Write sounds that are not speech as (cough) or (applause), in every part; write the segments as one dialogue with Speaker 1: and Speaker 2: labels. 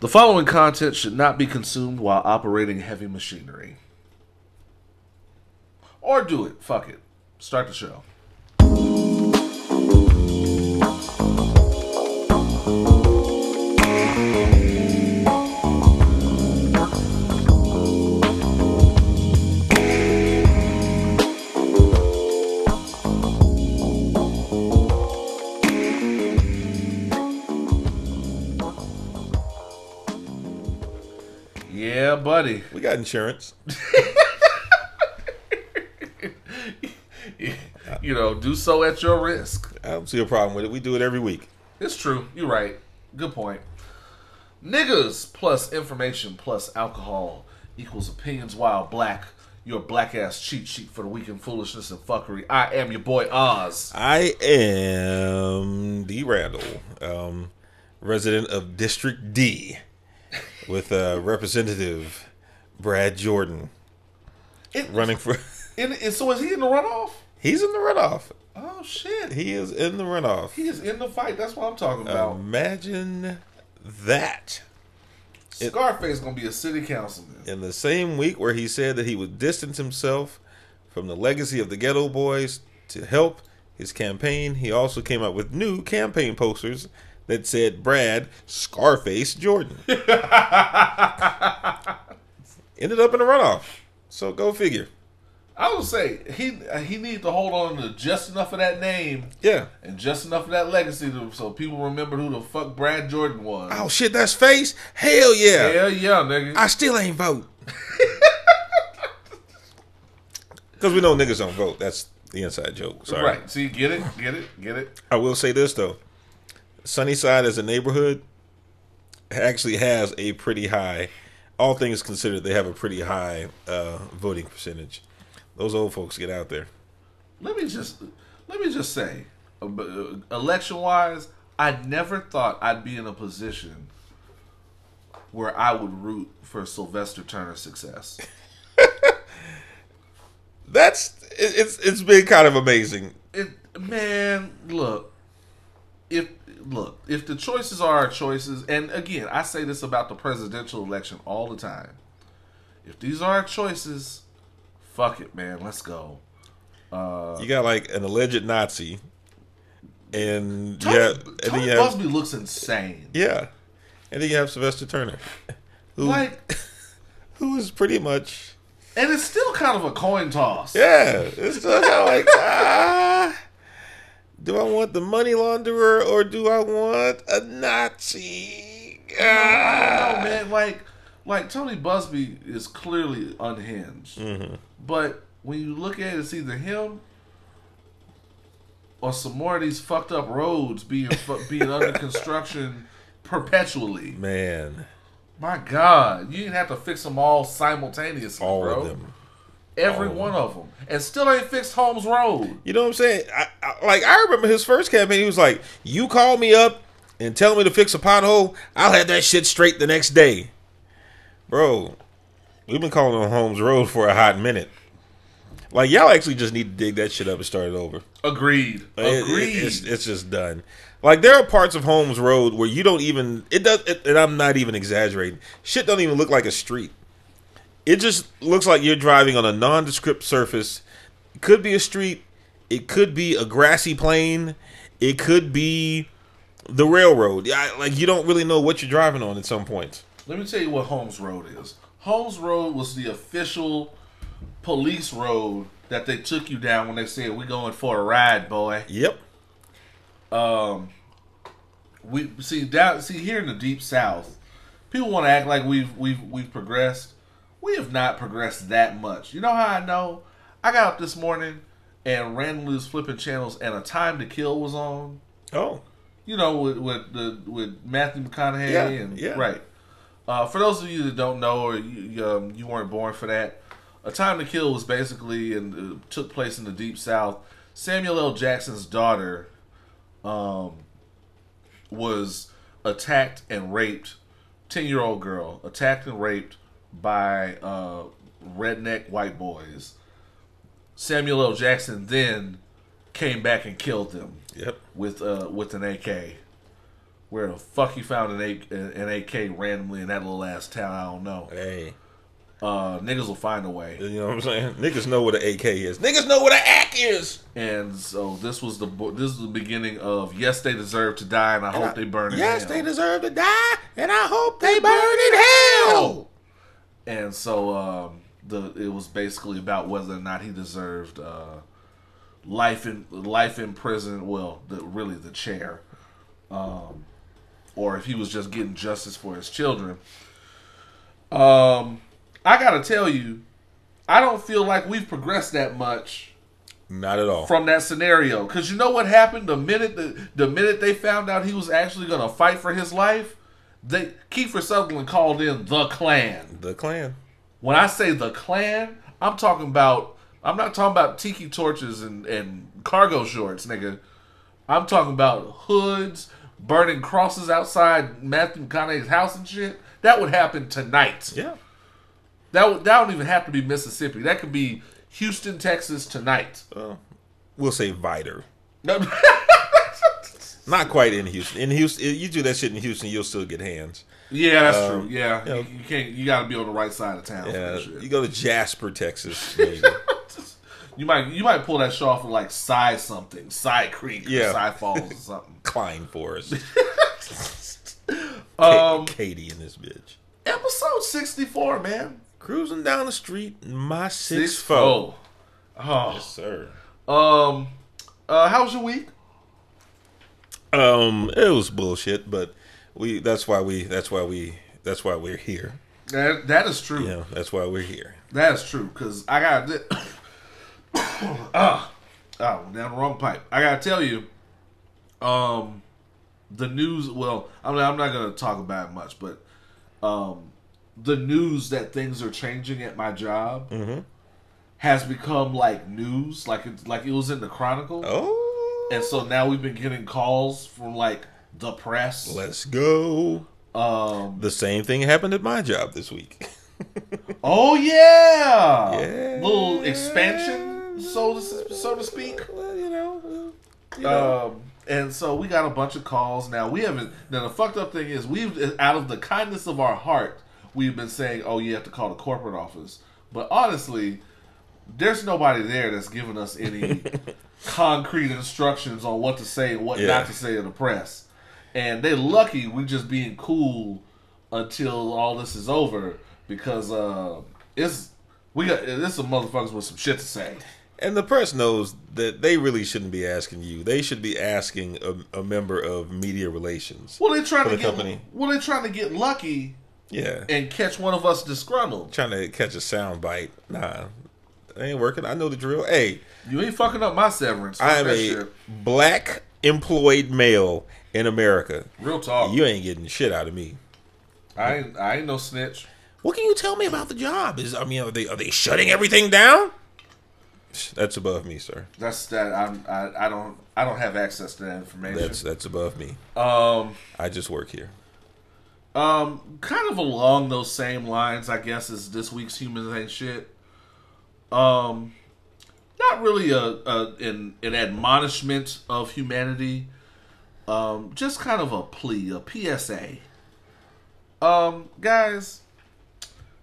Speaker 1: The following content should not be consumed while operating heavy machinery. Or do it. Fuck it. Start the show. Buddy.
Speaker 2: We got insurance. (laughs)
Speaker 1: You know, do so at your risk.
Speaker 2: I don't see a problem with it. We do it every week.
Speaker 1: It's true. You're right. Good point. Niggas plus information plus alcohol equals opinions while black. Your black ass cheat sheet for the weekend foolishness and fuckery. I am your boy Oz.
Speaker 2: I am D. Randle, um, resident of District D, with uh, Representative Brad Jordan
Speaker 1: It,
Speaker 2: running for. (laughs)
Speaker 1: in, and so is he in the runoff?
Speaker 2: He's in the runoff.
Speaker 1: Oh shit.
Speaker 2: He is in the runoff.
Speaker 1: He is in the fight. That's what I'm talking about.
Speaker 2: Imagine that.
Speaker 1: Scarface is gonna be a city councilman.
Speaker 2: In the same week where he said that he would distance himself from the legacy of the Geto Boys to help his campaign, he also came out with new campaign posters that said Brad Scarface Jordan. (laughs) Ended up in a runoff. So go figure.
Speaker 1: I would say he he needs to hold on to just enough of that name
Speaker 2: Yeah.
Speaker 1: and just enough of that legacy to, so people remember who the fuck Brad Jordan was.
Speaker 2: Oh shit, that's face? Hell yeah.
Speaker 1: Hell yeah, nigga.
Speaker 2: I still ain't vote. (laughs) Because we know niggas don't vote. That's the inside joke. Sorry.
Speaker 1: Right. See, get it, get it, get it.
Speaker 2: I will say this though, Sunnyside as a neighborhood actually has a pretty high. All things considered, they have a pretty high uh, voting percentage. Those old folks get out there.
Speaker 1: Let me just let me just say, election wise, I never thought I'd be in a position where I would root for Sylvester Turner's success. (laughs)
Speaker 2: That's it's it's been kind of amazing.
Speaker 1: It man, look, if look if the choices are our choices, and again, I say this about the presidential election all the time. If these are our choices, fuck it, man, let's go.
Speaker 2: You got like an alleged Nazi, and
Speaker 1: Tony,
Speaker 2: yeah, and then you have
Speaker 1: Buzbee looks insane.
Speaker 2: yeah, and then you have Sylvester Turner, who
Speaker 1: Like, (laughs)
Speaker 2: who is pretty much
Speaker 1: and it's still kind of a coin toss.
Speaker 2: Yeah, it's still kind of like, (laughs) ah, do I want the money launderer or do I want a Nazi?
Speaker 1: I don't
Speaker 2: Ah.
Speaker 1: know, man. Like, like Tony Buzbee is clearly unhinged,
Speaker 2: Mm-hmm.
Speaker 1: but when you look at it, it's either him or some more of these fucked up roads being fu- being under (laughs) construction perpetually.
Speaker 2: Man,
Speaker 1: My God, you didn't have to fix them all simultaneously,
Speaker 2: all
Speaker 1: bro.
Speaker 2: of them.
Speaker 1: Every
Speaker 2: of
Speaker 1: one of them, and still ain't fixed Holmes Road.
Speaker 2: You know what I'm saying? I, I, like I remember his first campaign. He was like, "You call me up and tell me to fix a pothole, I'll have that shit straight the next day." Bro, we've been calling on Holmes Road for a hot minute. Like y'all actually just need to dig that shit up and start it over.
Speaker 1: Agreed.
Speaker 2: It- it-
Speaker 1: Agreed.
Speaker 2: it's, it's just done. Like there are parts of Holmes Road where you don't even it does, it, and I'm not even exaggerating. Shit don't even look like a street. It just looks like you're driving on a nondescript surface. It could be a street. It could be a grassy plain. It could be the railroad. Yeah, like you don't really know what you're driving on at some points.
Speaker 1: Let me tell you what Holmes Road is. Holmes Road was the official police road that they took you down when they said we going for a ride, boy.
Speaker 2: Yep.
Speaker 1: Um, We see down see here in the deep south, people want to act like we've we've we've progressed. We have not progressed that much. You know how I know? I got up this morning and randomly was flipping channels and a time to kill was on.
Speaker 2: Oh.
Speaker 1: you know, with with the with Matthew McConaughey
Speaker 2: Yeah,
Speaker 1: and
Speaker 2: yeah.
Speaker 1: right. Uh, for those of you that don't know, or you, um, you weren't born for that, A Time to Kill was basically and uh, took place in the Deep South. Samuel L. Jackson's daughter um, was attacked and raped. Ten year old girl attacked and raped by uh, redneck white boys. Samuel L. Jackson then came back and killed them
Speaker 2: Yep.
Speaker 1: with uh with an AK. Where the fuck he found an, A- an AK randomly in that little ass town, I don't know.
Speaker 2: Hey,
Speaker 1: Uh, niggas will find a way.
Speaker 2: you know what I'm saying? Niggas know what an AK is. Niggas know what an AK is.
Speaker 1: And so this was the this is the beginning of yes, they deserve to die, and I hope they burn in hell.
Speaker 2: Yes, they deserve to die, and I hope they burn in hell.
Speaker 1: And so um, the it was basically about whether or not he deserved uh, life in life in prison. Well, the, really the chair, um, or if he was just getting justice for his children. Um, I gotta tell you, I don't feel like we've progressed that much
Speaker 2: Not at all.
Speaker 1: from that scenario. Because you know what happened the minute the, the minute they found out he was actually going to fight for his life, they Kiefer Sutherland called in the Klan.
Speaker 2: the Klan.
Speaker 1: When I say the Klan, I'm talking about. I'm not talking about tiki torches and, and cargo shorts, nigga. I'm talking about hoods, burning crosses outside Matthew McConaughey's house and shit. That would happen tonight.
Speaker 2: Yeah.
Speaker 1: That would, that don't even have to be Mississippi. That could be Houston, Texas tonight.
Speaker 2: Well, we'll say Vidor.
Speaker 1: No, (laughs)
Speaker 2: Not quite in Houston. In Houston, you do that shit in Houston, you'll still get hands.
Speaker 1: Yeah, that's
Speaker 2: Um,
Speaker 1: true. Yeah,
Speaker 2: you know-
Speaker 1: you, can't. You got to be on the right side of town.
Speaker 2: Yeah, you go to Jasper, Texas. (laughs)
Speaker 1: You might you might pull that shit off of like side something, side creek,
Speaker 2: Yeah.
Speaker 1: side falls or something. (laughs)
Speaker 2: Klein Forest. (laughs)
Speaker 1: Um,
Speaker 2: Katy in this bitch.
Speaker 1: episode sixty four, man.
Speaker 2: Cruising down the street, in my six,
Speaker 1: Six
Speaker 2: four.
Speaker 1: Oh,
Speaker 2: Yes, sir.
Speaker 1: um, uh, how was your week?
Speaker 2: Um, it was bullshit, but we. That's why we. That's why we. That's why we're here.
Speaker 1: That that is true.
Speaker 2: Yeah, that's why we're here.
Speaker 1: That is true because I got (coughs) ah oh down the wrong pipe. I gotta tell you, um, the news. Well, I'm not, I'm not gonna talk about it much, but um, the news that things are changing at my job
Speaker 2: Mm-hmm.
Speaker 1: has become like news, like it, like it was in the Chronicle,
Speaker 2: Oh,
Speaker 1: and so now we've been getting calls from like the press.
Speaker 2: let's go.
Speaker 1: Um,
Speaker 2: The same thing happened at my job this week. (laughs)
Speaker 1: oh yeah,
Speaker 2: Yeah.
Speaker 1: little expansion, so to so to speak.
Speaker 2: well, you know, you know.
Speaker 1: Um, and so we got a bunch of calls now. We haven't. Now the fucked up thing is, we've out of the kindness of our heart, we've been saying, "Oh, you have to call the corporate office." But honestly, there's nobody there that's giving us any (laughs) concrete instructions on what to say and what
Speaker 2: Yeah.
Speaker 1: not to say in the press. And they're lucky we just being cool until all this is over because uh, it's we got this some motherfuckers with some shit to say.
Speaker 2: And the press knows that they really shouldn't be asking you. They should be asking a, a member of media relations.
Speaker 1: Well, they're trying to
Speaker 2: the
Speaker 1: get.
Speaker 2: company.
Speaker 1: Well, they're trying to get lucky
Speaker 2: Yeah.
Speaker 1: and catch one of us disgruntled.
Speaker 2: Trying to catch a sound bite. Nah. Ain't working. I know the drill. Hey,
Speaker 1: You ain't fucking up my severance.
Speaker 2: I am a
Speaker 1: shit.
Speaker 2: black employed male in America.
Speaker 1: real talk.
Speaker 2: You ain't getting shit out of me.
Speaker 1: I ain't. I ain't no snitch.
Speaker 2: What can you tell me about the job? Is I mean, are they are they shutting everything down? That's above me, sir.
Speaker 1: That's that. I'm. I, I don't. I don't have access to that information.
Speaker 2: That's that's above me.
Speaker 1: um.
Speaker 2: I just work here.
Speaker 1: Um. Kind of along those same lines, I guess, is this week's humans ain't shit. Um. Not really a, a an an admonishment of humanity. Um. Just kind of a plea, a PSA. Um, guys,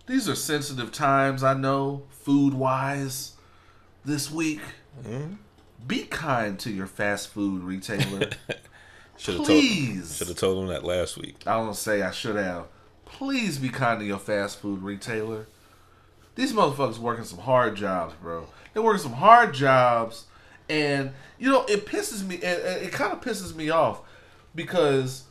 Speaker 1: these are sensitive times. I know, food wise, this week. Be kind to your fast food retailer. (laughs)
Speaker 2: Should have told
Speaker 1: Please.
Speaker 2: should have told him that last week.
Speaker 1: I don't say I should have. Please be kind to your fast food retailer. These motherfuckers working some hard jobs, bro. They're working some hard jobs, and you know it pisses me. It, it kind of pisses me off because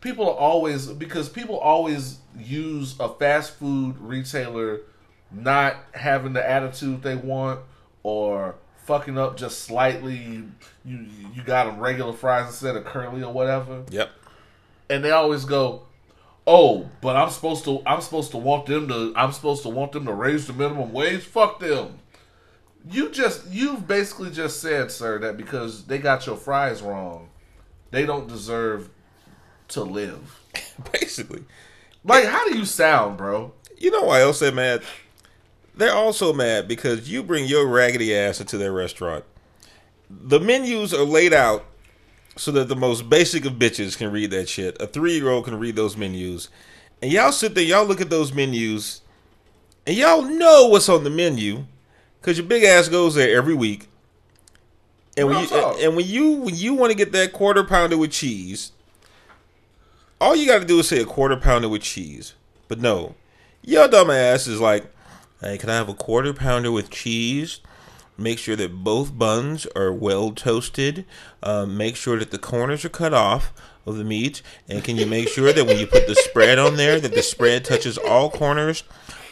Speaker 1: people are always because people always use a fast food retailer not having the attitude they want or fucking up just slightly. You you, you got them regular fries instead of curly or whatever
Speaker 2: Yep.
Speaker 1: and they always go, "Oh, but I'm supposed to I'm supposed to want them to I'm supposed to want them to raise the minimum wage. Fuck them." You just you've basically just said, sir, that because they got your fries wrong, they don't deserve to live. (laughs)
Speaker 2: Basically.
Speaker 1: Like, how do you sound, bro?
Speaker 2: You know why else they're mad? They're also mad because you bring your raggedy ass into their restaurant. The menus are laid out so that the most basic of bitches can read that shit. A three year old can read those menus, and y'all sit there, y'all look at those menus, and y'all know what's on the menu, cause your big ass goes there every week. And when you and when you when you want to get that quarter pounder with cheese, all you got to do is say a quarter pounder with cheese. But no, your dumb ass is like, hey, can I have a quarter pounder with cheese? Make sure that both buns are well toasted. Um, make sure that the corners are cut off of the meat. And can you make sure that when you put the spread on there, that the spread touches all corners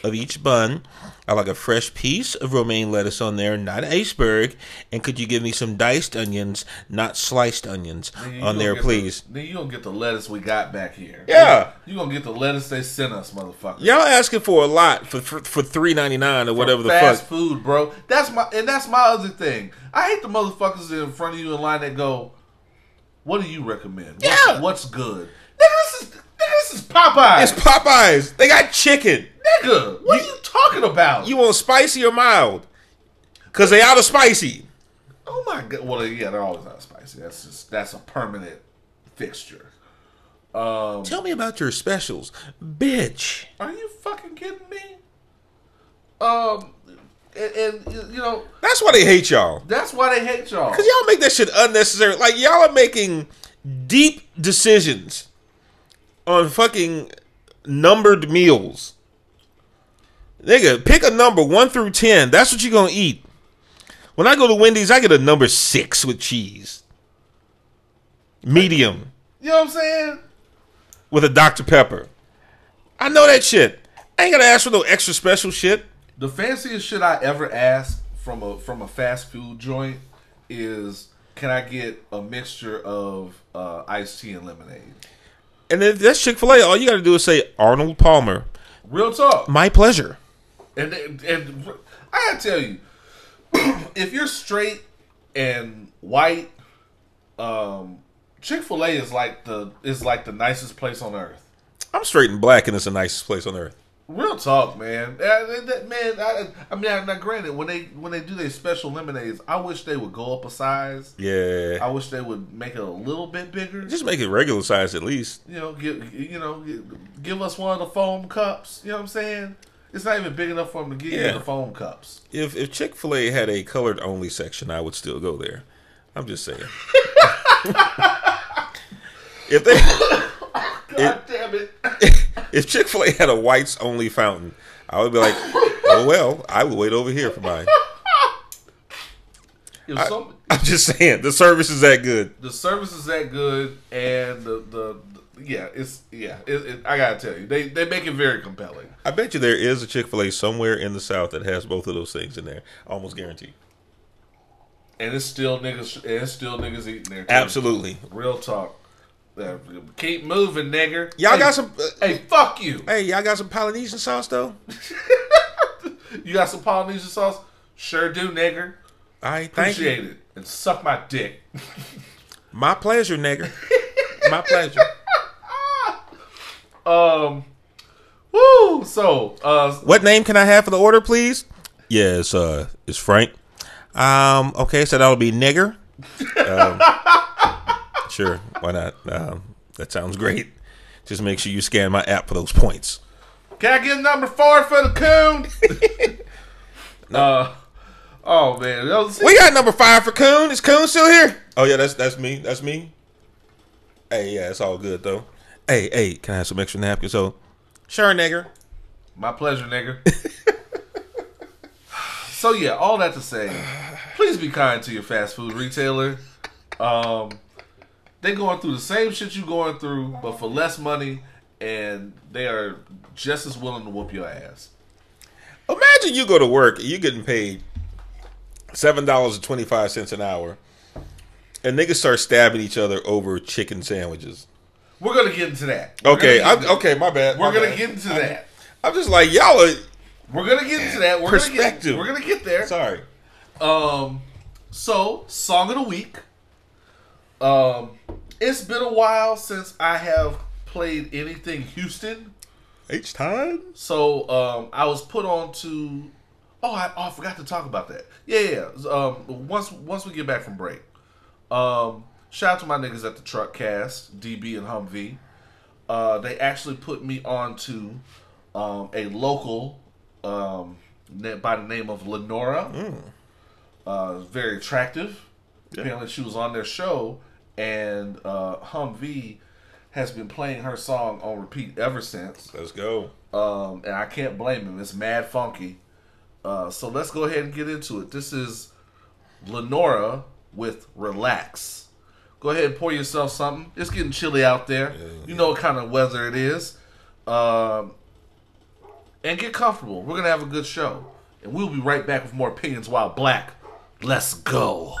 Speaker 2: of each bun? I like a fresh piece of romaine lettuce on there, not iceberg. And could you give me some diced onions, not sliced onions, on there, please?
Speaker 1: The, nigga, you gonna get the lettuce we got back here.
Speaker 2: Yeah.
Speaker 1: You gonna get the lettuce they sent us, motherfucker.
Speaker 2: Y'all asking for a lot for for, for three ninety nine or whatever the fuck.
Speaker 1: fast
Speaker 2: fuck.
Speaker 1: food, bro. That's my and that's my other thing. I hate the motherfuckers in front of you in line that go, "What do you recommend? What's,
Speaker 2: Yeah.
Speaker 1: what's good?" Nigga, this is this is Popeyes.
Speaker 2: It's Popeyes. They got chicken.
Speaker 1: nigga, what are you talking about?
Speaker 2: You want spicy or mild? Cause they out of spicy.
Speaker 1: oh my god. Well, yeah, they're always not spicy. That's just that's a permanent fixture. Um,
Speaker 2: Tell me about your specials, bitch.
Speaker 1: are you fucking kidding me? Um, and, and you know
Speaker 2: That's why they hate y'all.
Speaker 1: that's why they hate y'all.
Speaker 2: Cause y'all make that shit unnecessary. Like y'all are making deep decisions on fucking numbered meals. Nigga, pick a number one through ten. That's what you're gonna eat. When I go to Wendy's, I get a number six with cheese. Medium
Speaker 1: You know what I'm saying?
Speaker 2: with a Dr. Pepper. I know that shit. I ain't gotta ask for no extra special shit.
Speaker 1: The fanciest shit I ever asked from a from a fast food joint is can I get a mixture of uh, iced tea and lemonade?
Speaker 2: And if that's Chick fil A, all you gotta do is say Arnold Palmer.
Speaker 1: Real talk.
Speaker 2: My pleasure.
Speaker 1: And and I gotta tell you, (clears throat) if you're straight and white, um, Chick Fil A is like the is like the nicest place on earth.
Speaker 2: I'm straight and black, and it's the nicest place on earth.
Speaker 1: Real talk, man. That- man, I, I mean, now granted, when they when they do their special lemonades, I wish they would go up a size.
Speaker 2: Yeah.
Speaker 1: I wish they would make it a little bit bigger.
Speaker 2: Just make it regular size at least.
Speaker 1: you know, give you know, give, give us one of the foam cups. You know what I'm saying? It's not even big enough for them to give
Speaker 2: Yeah.
Speaker 1: you the foam cups.
Speaker 2: If if Chick Fil A had a colored only section, I would still go there. I'm just saying. (laughs) if they
Speaker 1: God damn it! (laughs)
Speaker 2: if Chick Fil A had a whites only fountain, I would be like, oh well, I will wait over here for mine.
Speaker 1: Some,
Speaker 2: I'm just saying the service is that good.
Speaker 1: the service is that good, and the the, the yeah, it's yeah. It, it, I gotta tell you, they they make it very compelling.
Speaker 2: I bet you there is a Chick Fil A somewhere in the South that has both of those things in there. Almost guaranteed.
Speaker 1: And it's still niggas. And it's still niggas eating there. Too.
Speaker 2: Absolutely.
Speaker 1: Real talk. Uh, keep moving, nigger.
Speaker 2: Y'all
Speaker 1: Hey,
Speaker 2: got some. Uh,
Speaker 1: Hey, fuck you.
Speaker 2: hey, y'all got some Polynesian sauce though. (laughs)
Speaker 1: You got some Polynesian sauce? Sure do, nigger.
Speaker 2: All right, thank you.
Speaker 1: Appreciate it. And suck my dick. (laughs)
Speaker 2: My pleasure, nigga. My pleasure. (laughs)
Speaker 1: Um, woo. So, uh,
Speaker 2: What name can I have for the order, please? Yes, uh, it's Frank. Um, okay, so that'll be nigger. Um, sure, why not? Um, that sounds great. Just make sure you scan my app for those points.
Speaker 1: can I get number four for the coon? (laughs) uh, oh man,
Speaker 2: We got number five for Coon. Is Coon still here? Oh yeah, that's that's me. That's me. Hey, yeah, it's all good though. Hey, hey, can I have some extra napkins? So, sure, nigger.
Speaker 1: my pleasure, nigger. (sighs) so yeah, all that to say, please be kind to your fast food retailer. Um, they going through the same shit you going through, but for less money, and they are just as willing to whoop your ass.
Speaker 2: Imagine you go to work and you getting paid seven dollars and twenty five cents an hour, and niggas start stabbing each other over chicken sandwiches.
Speaker 1: We're gonna get into that. We're
Speaker 2: Okay,
Speaker 1: gonna into-
Speaker 2: okay, my bad.
Speaker 1: We're
Speaker 2: my
Speaker 1: gonna
Speaker 2: bad.
Speaker 1: get into that.
Speaker 2: I'm just like y'all are.
Speaker 1: We're gonna get into that. We're Gonna
Speaker 2: Perspective.
Speaker 1: get, we're gonna get there.
Speaker 2: Sorry.
Speaker 1: Um, so song of the week. Um, it's been a while since I have played anything Houston.
Speaker 2: H time.
Speaker 1: So um, I was put on to. Oh, I, oh, I forgot to talk about that. Yeah, yeah. yeah. Um, once once we get back from break, um,
Speaker 3: Shout out to my niggas at the Truck Cast, DB and Humvee. Uh, they actually put me on to um, a local um, by the name of Lenora. Uh, very attractive. Apparently, she was on their show, and uh, Humvee has been playing her song on repeat ever since.
Speaker 2: Let's go.
Speaker 3: Um, and I can't blame him. It's mad funky. Uh, so let's go ahead and get into it. This is Lenora with Relax. Go ahead and pour yourself something. It's getting chilly out there. You know what kind of weather it is. Um, and get comfortable. We're going to have a good show. And we'll be right back with more Opinions While Black. Let's go.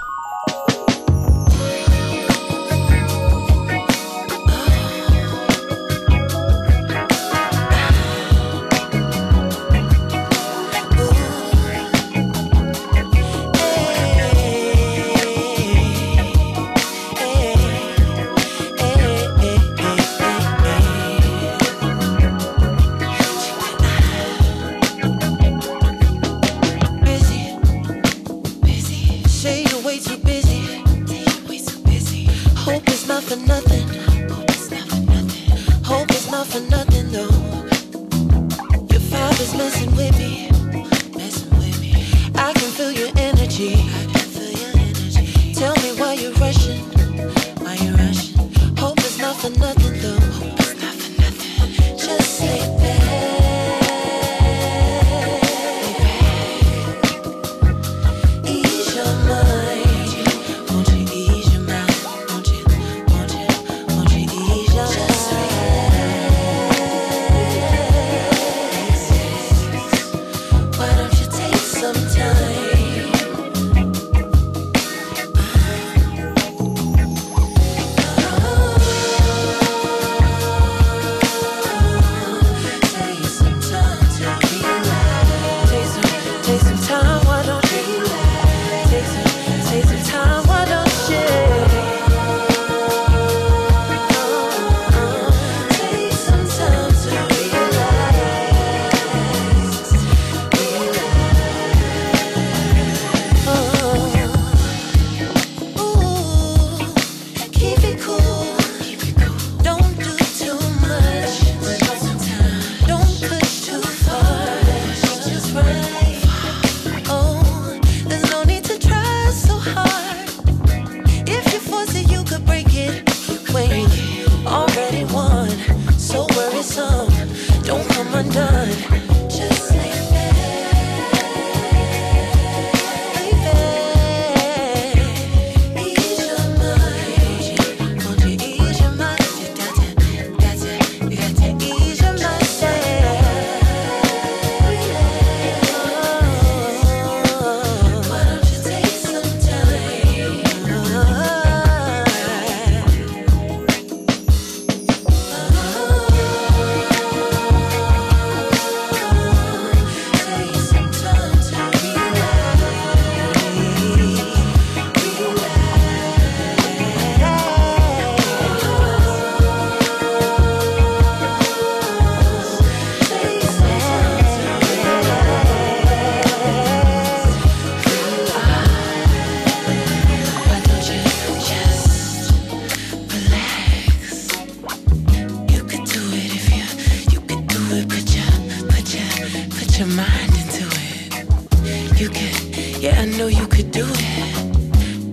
Speaker 4: Your mind into it. You could, yeah, I know you could do it.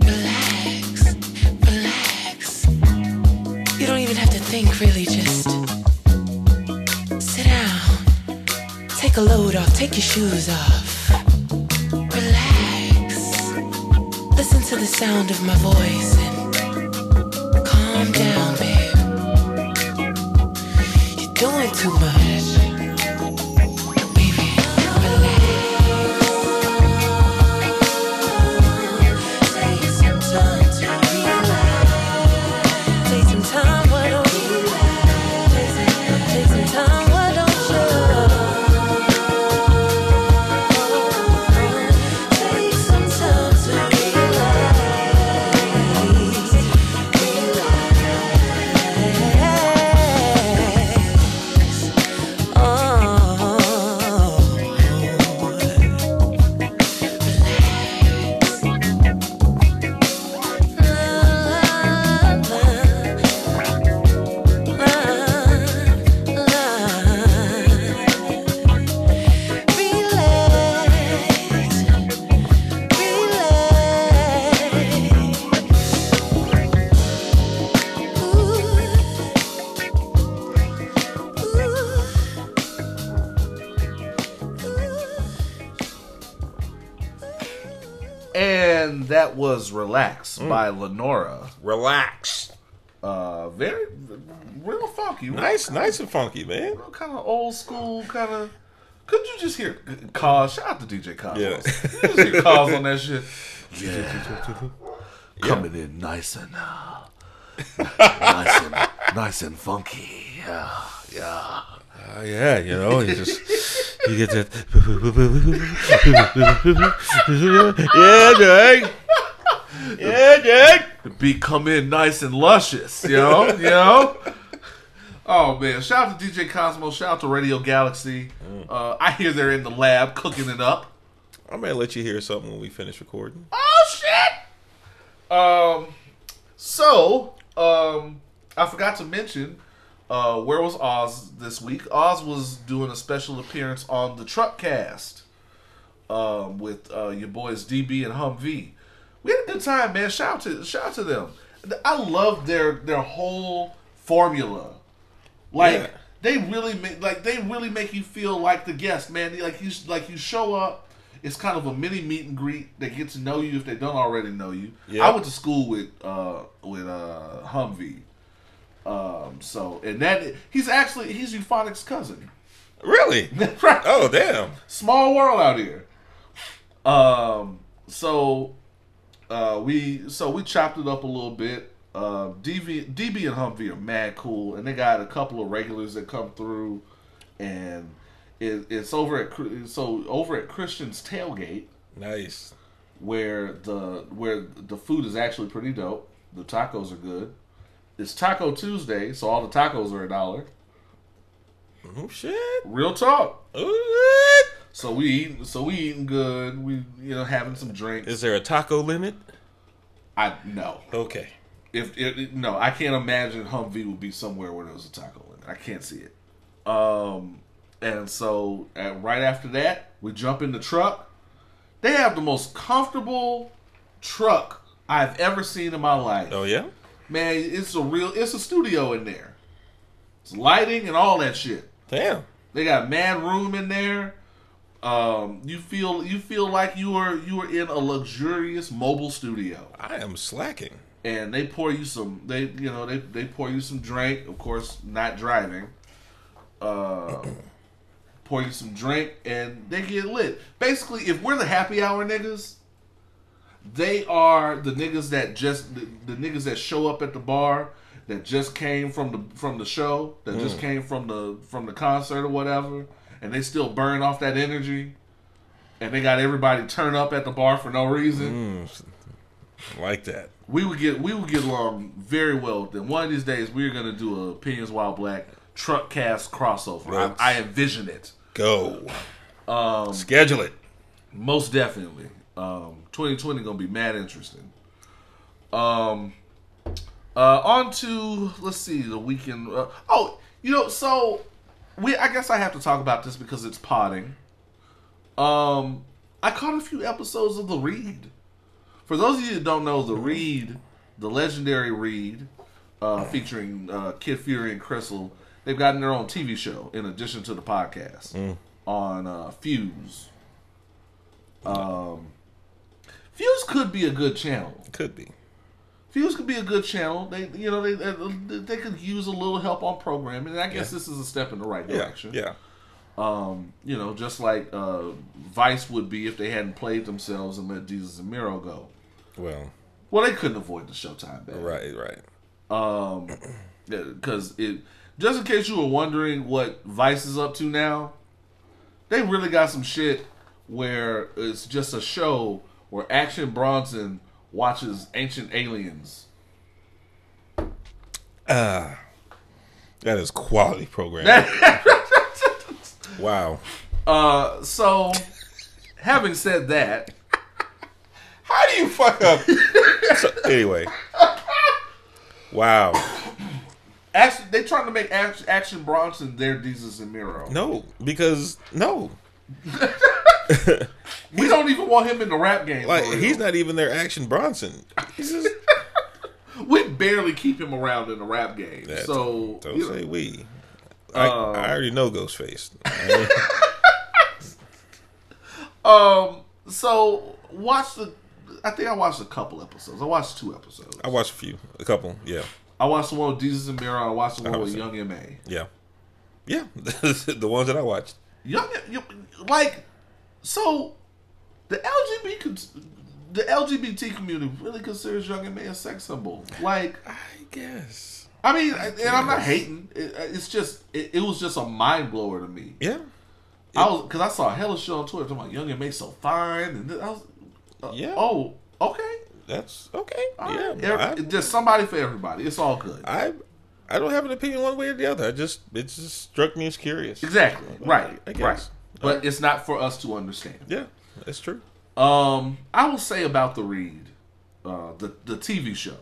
Speaker 4: Relax, relax. You don't even have to think, really. Just sit down, take a load off, take your shoes off. Relax. Listen to the sound of my voice and calm down, babe. You're doing too much.
Speaker 1: That was "Relax"
Speaker 2: Mm.
Speaker 1: by Lenora.
Speaker 2: Relax.
Speaker 1: Uh, very, real funky.
Speaker 2: Nice, nice and funky, man.
Speaker 1: Real kind of old school, kind of. Could you just hear Cause? Shout out to DJ Cosmos.
Speaker 2: Yeah.
Speaker 1: You just hear Cause on that shit. (laughs) Yeah. Coming in nice and uh, nice and nice and funky. Yeah, yeah.
Speaker 2: Oh yeah, you know, you just you get that. (laughs) yeah, Jake. Yeah, Jake.
Speaker 1: Beat come in nice and luscious. You know, you (laughs) know. Oh man! Shout out to DJ Cosmos. Shout out to Radio Galaxy. Uh, I hear they're in the lab cooking it up.
Speaker 2: I'm gonna let you hear something when we finish recording.
Speaker 1: Oh shit! Um, so um, I forgot to mention, uh, where was Oz this week? Oz was doing a special appearance on the Truck Cast, um, with uh, your boys DB and Humvee. We had a good time, man. Shout out to shout out to them. I love their their whole formula. Like
Speaker 2: Yeah.
Speaker 1: they really make like they really make you feel like the guest, man. Like you like you show up. It's kind of a mini meet and greet. They get to know you if they don't already know you.
Speaker 2: Yeah.
Speaker 1: I went to school with uh with uh Humvee. Um so and that he's actually he's Euphonics' cousin.
Speaker 2: Really? (laughs)
Speaker 1: right.
Speaker 2: Oh damn.
Speaker 1: Small world out here. Um so uh we so we chopped it up a little bit. Uh, DB, DB and Humvee are mad cool, and they got a couple of regulars that come through, and it, it's over at so over at Christian's tailgate
Speaker 2: Nice.
Speaker 1: where the where the food is actually pretty dope. The tacos are good. It's Taco Tuesday, so all the tacos are a dollar.
Speaker 2: Oh shit.
Speaker 1: Real talk. So we eating, so we eating good. We you know having some drinks.
Speaker 2: Is there a taco limit?
Speaker 1: I no.
Speaker 2: Okay.
Speaker 1: If it, no, I can't imagine Humvee would be somewhere where there was a taco limit. I can't see it. Um, and so at, right after that, we jump in the truck. They have the most comfortable truck I've ever seen in my life.
Speaker 2: Oh yeah.
Speaker 1: Man, it's a real, it's a studio in there. It's lighting and all that shit.
Speaker 2: Damn.
Speaker 1: They got mad room in there. Um, you feel you feel like you are you are in a luxurious mobile studio.
Speaker 2: I am slacking.
Speaker 1: and they pour you some they you know they, they pour you some drink of course not driving. Uh (clears throat) pour you some drink and they get lit. Basically if we're the happy hour niggas they are the niggas that just the, the niggas that show up at the bar that just came from the from the show that just came from the from the concert or whatever and they still burn off that energy and they got everybody turn up at the bar for no reason
Speaker 2: Like that.
Speaker 1: we would get we would get along very well with them. One of these days, we're gonna do a Opinions While Black truck cast crossover.
Speaker 2: Let's-
Speaker 1: I, I envision it
Speaker 2: Go. Um. Schedule it.
Speaker 1: most definitely. Um, 2020 gonna be mad interesting. Um, uh, on to let's see the weekend. Uh, oh, you know, so we I guess I have to talk about this because it's potting. Um, I caught a few episodes of the Read. For those of you that don't know, the Read, the legendary Read, uh, featuring uh, Kid Fury and Crissle, they've gotten their own TV show in addition to the podcast on uh, Fuse. Um, Fuse could be a good channel.
Speaker 2: Could be.
Speaker 1: Fuse could be a good channel. They, you know, they they, they could use a little help on programming, and I guess
Speaker 2: Yeah.
Speaker 1: this is a step in the right
Speaker 2: Yeah.
Speaker 1: direction.
Speaker 2: Yeah.
Speaker 1: Um, you know, just like uh, Vice would be if they hadn't played themselves and let Desus and Mero go.
Speaker 2: Well.
Speaker 1: Well, they couldn't avoid the Showtime ban.
Speaker 2: Right. Right.
Speaker 1: Um, (clears throat) because it. Just in case you were wondering what Vice is up to now, they really got some shit where it's just a show where Action Bronson watches ancient aliens.
Speaker 2: Ah. That is quality programming. (laughs) wow.
Speaker 1: uh, so, having said that,
Speaker 2: How do you fuck up? so, anyway. Wow.
Speaker 1: Action, they trying to make Action, Action Bronson their Desus and Mero.
Speaker 2: No, because no. (laughs) (laughs)
Speaker 1: we don't even want him in the rap game.
Speaker 2: Like he's not even their action Bronson. He's just (laughs)
Speaker 1: We barely keep him around in the rap game.
Speaker 2: That-
Speaker 1: so
Speaker 2: don't
Speaker 1: you know,
Speaker 2: say we. I,
Speaker 1: Uh,
Speaker 2: I already know Ghostface. (laughs)
Speaker 1: Um. So watch the I think I watched a couple episodes. I watched two episodes.
Speaker 2: I watched a few, a couple. Yeah,
Speaker 1: I watched the one with Desus and Mero. I watched the one with
Speaker 2: 100%.
Speaker 1: Young Ma.
Speaker 2: yeah, yeah. the ones that I watched.
Speaker 1: Young, like, so the LGBT the LGBT community really considers Young Ma a sex symbol. Like,
Speaker 2: I guess.
Speaker 1: I mean, and I'm not hating. It, it's just it, it was just a mind blower to me.
Speaker 2: Yeah,
Speaker 1: I was because I saw a hella show on Twitter talking about Young Ma so fine, and I was, uh,
Speaker 2: Yeah.
Speaker 1: Oh, okay.
Speaker 2: that's okay.
Speaker 1: All
Speaker 2: yeah,
Speaker 1: right. Every-
Speaker 2: I-
Speaker 1: just somebody for everybody. It's all good.
Speaker 2: I I don't have an opinion one way or the other. I just it just struck me as curious.
Speaker 1: exactly. Right.
Speaker 2: I guess.
Speaker 1: right. But it's not for us to understand.
Speaker 2: Yeah, that's true.
Speaker 1: Um, I will say about the read, uh, the the TV show.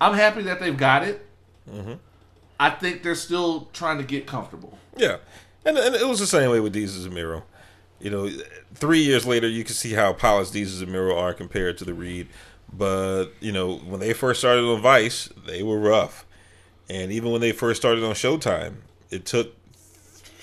Speaker 1: I'm happy that they've got it.
Speaker 2: Mm-hmm.
Speaker 1: I think they're still trying to get comfortable.
Speaker 2: Yeah, and and it was the same way with Desus and Mero. You know, three years later, you can see how polished Desus and Mero are compared to the Read. But you know, when they first started on Vice, they were rough, and even when they first started on Showtime, it took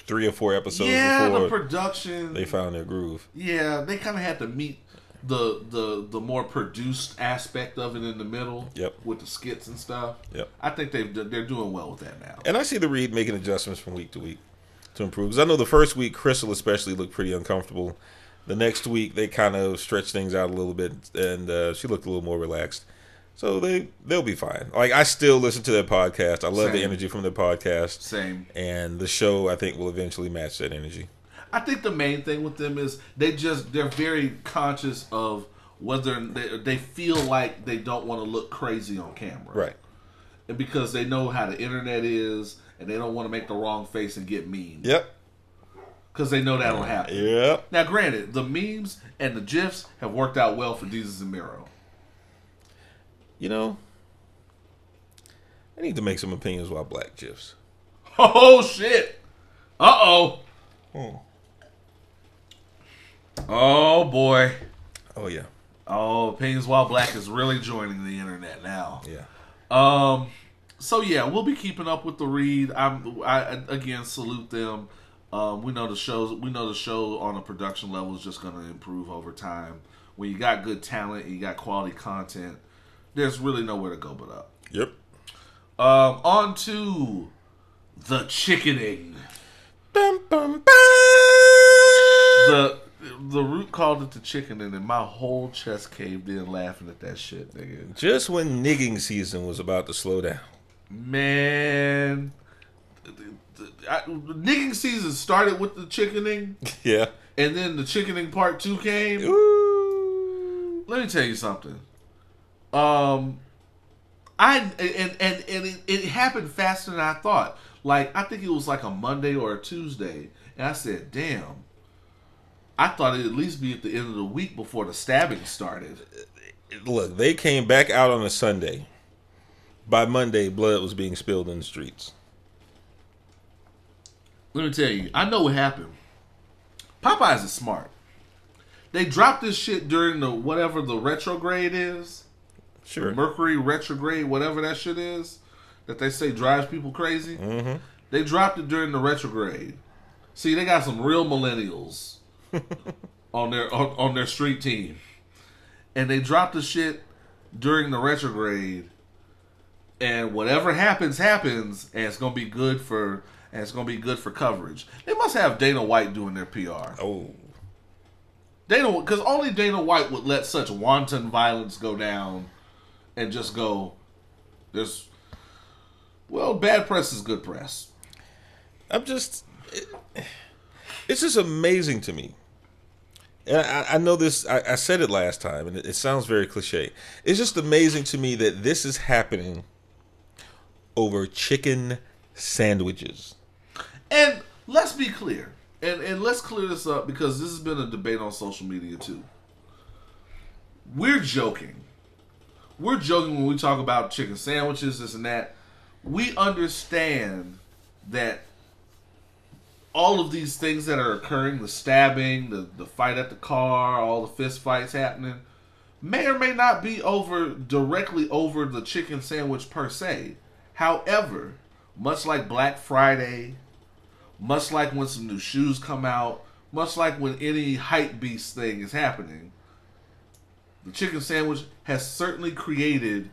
Speaker 2: three or four episodes
Speaker 1: yeah, the production.
Speaker 2: they found their groove.
Speaker 1: yeah, they kind of had to meet the the the more produced aspect of it in the middle.
Speaker 2: Yep.
Speaker 1: With the skits and stuff.
Speaker 2: Yep.
Speaker 1: I think they've they're doing well with that now.
Speaker 2: And I see the Read making adjustments from week to week to improve. Because I know the first week, Crissle especially looked pretty uncomfortable. The next week, they kind of stretched things out a little bit, and uh, she looked a little more relaxed. So they they'll be fine. Like I still listen to their podcast. I love the energy from their podcast,
Speaker 1: Same.
Speaker 2: and the show I think will eventually match that energy.
Speaker 1: I think the main thing with them is they just they're very conscious of whether they, they feel like they don't want to look crazy on camera,
Speaker 2: Right.
Speaker 1: And because they know how the internet is, and they don't want to make the wrong face and get mean,
Speaker 2: Yep.
Speaker 1: because they know that'll happen.
Speaker 2: Yep.
Speaker 1: Now, granted, the memes and the gifs have worked out well for Desus and Mero.
Speaker 2: You know, I need to make some opinions about black gifs. (laughs)
Speaker 1: Oh shit! Uh oh!
Speaker 2: Oh.
Speaker 1: Oh boy!
Speaker 2: Oh yeah.
Speaker 1: Oh, opinions while black is really joining the internet now.
Speaker 2: Yeah.
Speaker 1: Um. So yeah, we'll be keeping up with the read. I'm. I again salute them. Um, we know the shows. We know the show on a production level is just going to improve over time. When you got good talent, you got quality content. There's really nowhere to go but up.
Speaker 2: Yep.
Speaker 1: Um, on to the chickening.
Speaker 2: Bum, bum, bum.
Speaker 1: The the root called it the chickening, and my whole chest caved in laughing at that shit, nigga.
Speaker 2: Just when nigging season was about to slow down.
Speaker 1: Man, I, nigging season started with the chickening, (laughs)
Speaker 2: Yeah.
Speaker 1: and then the chickening part two came.
Speaker 2: Ooh.
Speaker 1: Let me tell you something. Um, I and and and it, it happened faster than I thought. Like I think it was like a Monday or a Tuesday, and I said, "Damn." I thought it'd at least be at the end of the week before the stabbing started.
Speaker 2: Look, they came back out on a Sunday. By Monday, blood was being spilled in the streets.
Speaker 1: Let me tell you, I know what happened. Popeyes is smart. They dropped this shit during the whatever the retrograde is,
Speaker 2: Sure.
Speaker 1: Mercury retrograde, whatever that shit is, that they say drives people crazy.
Speaker 2: Mm-hmm.
Speaker 1: They dropped it during the retrograde. See, they got some real millennials (laughs) on their on, on their street team, and they dropped the shit during the retrograde. And whatever happens, happens, and it's gonna be good for and it's gonna be good for coverage. They must have Dana White doing their PR.
Speaker 2: Oh.
Speaker 1: Dana, because only Dana White would let such wanton violence go down, and just go. There's, well, bad press is good press.
Speaker 2: I'm just. It, it's just amazing to me. And I, I know this, I, I said it last time, and it, it sounds very cliche. It's just amazing to me that this is happening over chicken sandwiches.
Speaker 1: And let's be clear, and and let's clear this up because this has been a debate on social media too. We're joking. We're joking when we talk about chicken sandwiches, this and that. We understand that all of these things that are occurring, the stabbing, the, the fight at the car, all the fist fights happening, may or may not be over directly over the chicken sandwich per se. However, much like Black Friday, much like when some new shoes come out, much like when any hype beast thing is happening, the chicken sandwich has certainly created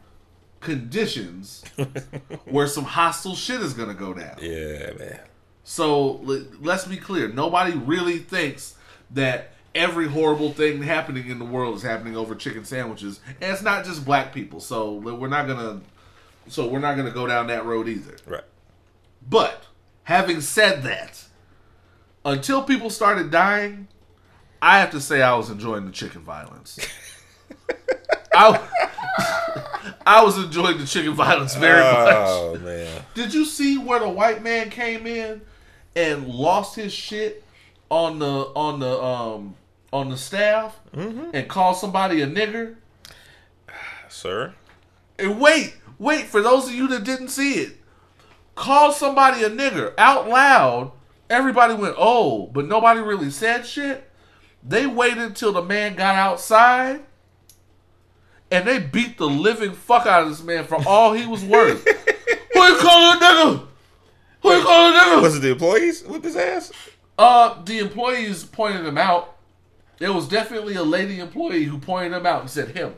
Speaker 1: conditions (laughs) where some hostile shit is gonna go down.
Speaker 2: Yeah, man.
Speaker 1: So let's be clear: nobody really thinks that every horrible thing happening in the world is happening over chicken sandwiches, and it's not just black people. So we're not gonna, so we're not gonna go down that road either.
Speaker 2: Right.
Speaker 1: But having said that, until people started dying, I have to say I was enjoying the chicken violence. (laughs) I, I was enjoying the chicken violence very much.
Speaker 2: Oh man.
Speaker 1: Did you see where the white man came in and lost his shit on the on the um on the staff and called somebody a nigger?
Speaker 2: Sir.
Speaker 1: And wait, wait for those of you that didn't see it. Call somebody a nigger out loud. Everybody went, "Oh," but nobody really said shit. They waited till the man got outside and they beat the living fuck out of this man for all he was worth. (laughs) Who you calling a nigger? Who you calling a nigger?
Speaker 2: Was it the employees with his ass?
Speaker 1: Uh, the employees pointed him out. There was definitely a lady employee who pointed him out and said him.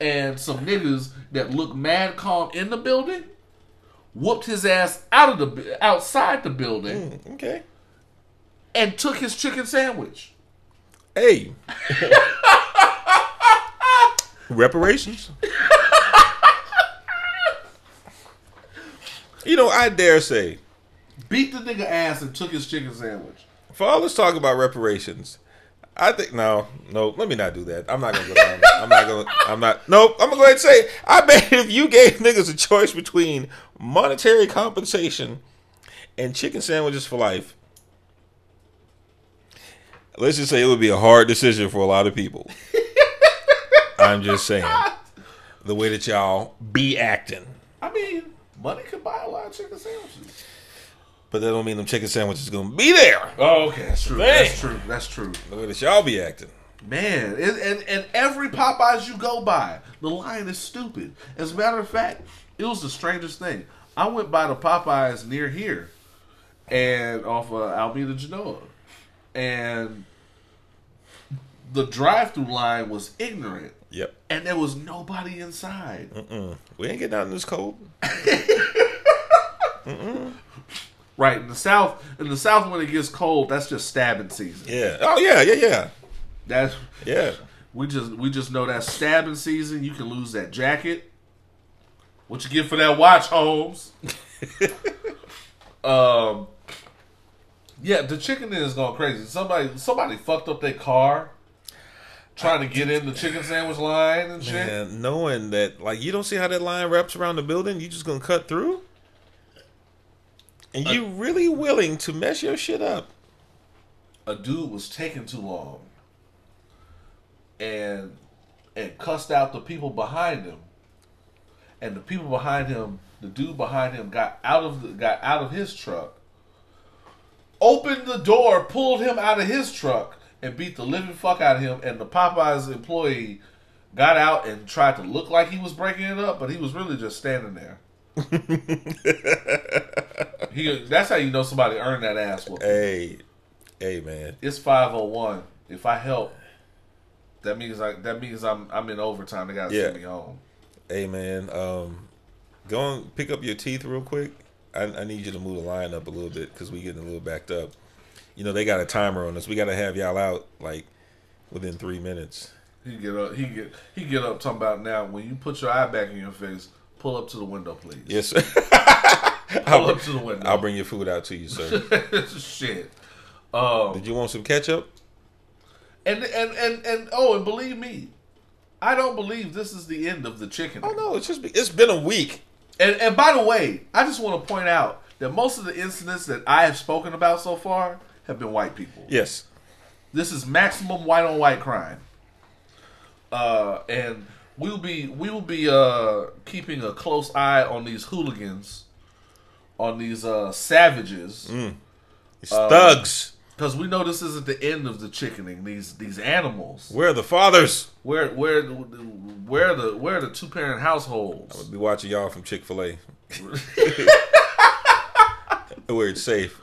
Speaker 1: And some niggas that looked mad calm in the building whooped his ass out of the outside the building
Speaker 2: Okay.
Speaker 1: and took his chicken sandwich.
Speaker 2: Hey. (laughs) Reparations. (laughs) you know, I dare say,
Speaker 1: Beat the nigga ass and took his chicken sandwich.
Speaker 2: for all this talk about reparations, I think no, no. Let me not do that. I'm not gonna go down. that. I'm not gonna. I'm not. Nope. I'm gonna go ahead and say. I bet if you gave niggas a choice between monetary compensation and chicken sandwiches for life, let's just say it would be a hard decision for a lot of people. I'm just saying (laughs) the way that y'all be acting,
Speaker 1: I mean, money could buy a lot of chicken sandwiches.
Speaker 2: but that don't mean them chicken sandwiches gonna be there.
Speaker 1: Oh, okay, that's true.
Speaker 2: Dang.
Speaker 1: That's true. That's true.
Speaker 2: The way that y'all be acting.
Speaker 1: Man, it, and and every Popeyes you go by, the line is stupid. As a matter of fact, it was the strangest thing. I went by the Popeyes near here, and off of Almeda Genoa, and the drive-through line was ignorant,
Speaker 2: Yep.
Speaker 1: and there was nobody inside.
Speaker 2: Mm. We ain't getting out in this cold. (laughs)
Speaker 1: Right in the south, in the south when it gets cold, that's just stabbing season.
Speaker 2: Yeah. Oh yeah, yeah, yeah,
Speaker 1: That's
Speaker 2: yeah.
Speaker 1: We just we just know that stabbing season. You can lose that jacket. What you get for that watch, Holmes? (laughs) um, yeah, the chicken is going crazy. Somebody somebody fucked up their car trying to get in the chicken sandwich line and shit.
Speaker 2: Man, knowing that, like, you don't see how that line wraps around the building, you just gonna cut through, and you really willing to mess your shit up.
Speaker 1: A dude was taking too long, and and cussed out the people behind him. And the people behind him, the dude behind him, got out of the, got out of his truck, opened the door, pulled him out of his truck, and beat the living fuck out of him. And the Popeyes employee got out and tried to look like he was breaking it up, but he was really just standing there. (laughs) he, that's how you know somebody earned that ass whooping.
Speaker 2: Hey, hey, man.
Speaker 1: It's five oh one. If I help, that means like that means I'm I'm in overtime. They gotta
Speaker 2: Yeah.
Speaker 1: send me home.
Speaker 2: Hey, man. Um, go and pick up your teeth real quick. I, I need you to move the line up a little bit because we getting a little backed up. You know they got a timer on us. We got to have y'all out like within three minutes.
Speaker 1: He get up. He get he get up talking about now. When you put your eye back in your face, pull up to the window, please.
Speaker 2: Yes, sir. (laughs)
Speaker 1: pull
Speaker 2: I'll,
Speaker 1: up to the window.
Speaker 2: I'll bring your food out to you, sir. (laughs)
Speaker 1: shit. Um,
Speaker 2: Did you want some ketchup?
Speaker 1: and and and and oh, and believe me, I don't believe this is the end of the chicken.
Speaker 2: Oh no, it's just it's been a week.
Speaker 1: And and by the way, I just want to point out that most of the incidents that I have spoken about so far have been white people.
Speaker 2: Yes.
Speaker 1: This is maximum white on white crime. Uh, and we'll be we will be uh keeping a close eye on these hooligans, on these uh savages,
Speaker 2: It's thugs.
Speaker 1: because we know this isn't the end of the chickening. These these animals,
Speaker 2: Where are the fathers?
Speaker 1: where where where the where the two parent households?
Speaker 2: I'll be watching y'all from Chick Fil A. Where it's (laughs) safe.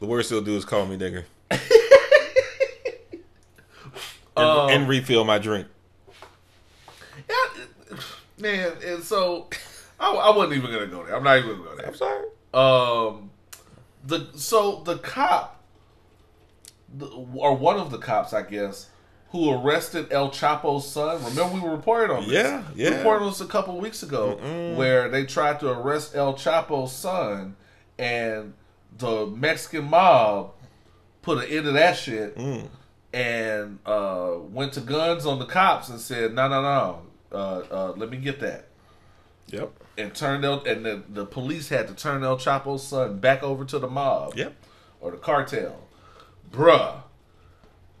Speaker 2: The worst he'll do is call me nigger. (laughs) and,
Speaker 1: Um,
Speaker 2: and refill my drink.
Speaker 1: Yeah, man, and so I, I wasn't even gonna go there. I'm not even gonna go there.
Speaker 2: I'm sorry.
Speaker 1: Um, the so the cop, the, or one of the cops, I guess, who arrested El Chapo's son. Remember we were reporting on this.
Speaker 2: Yeah, yeah.
Speaker 1: We reported on this a couple weeks ago, where they tried to arrest El Chapo's son, and the Mexican mob put an end to that shit,
Speaker 2: Mm.
Speaker 1: and uh, went to guns on the cops and said, "No, no, no, uh, uh, let me get that."
Speaker 2: Yep.
Speaker 1: and turned El and the, the police had to turn El Chapo's son back over to the mob
Speaker 2: Yep.
Speaker 1: or the cartel. Bruh,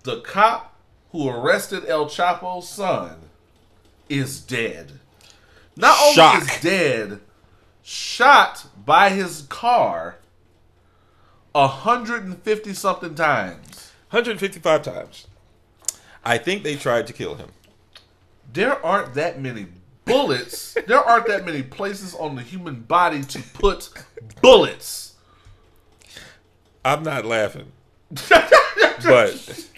Speaker 1: the cop who arrested El Chapo's son is dead. Not
Speaker 2: Shock.
Speaker 1: only is dead, shot by his car a hundred and fifty something times.
Speaker 2: 155 times. I think they tried to kill him.
Speaker 1: There aren't that many bullets. (laughs) there aren't that many places on the human body to put bullets.
Speaker 2: I'm not laughing, (laughs) but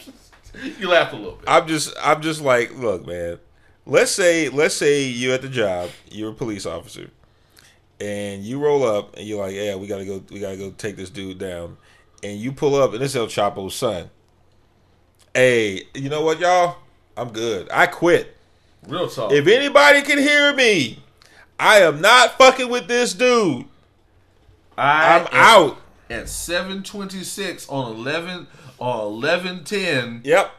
Speaker 1: You laughed a little bit.
Speaker 2: I'm just I'm just like, look, man. Let's say let's say you're at the job, you're a police officer, and you roll up and you're like, yeah, we gotta go, we gotta go take this dude down, and you pull up and it's El Chapo's son. Hey, you know what, y'all? I'm good. I quit.
Speaker 1: Real talk.
Speaker 2: If anybody can hear me, I am not fucking with this dude.
Speaker 1: I
Speaker 2: I'm
Speaker 1: am
Speaker 2: out.
Speaker 1: at seven twenty six on eleven on eleven ten.
Speaker 2: Yep.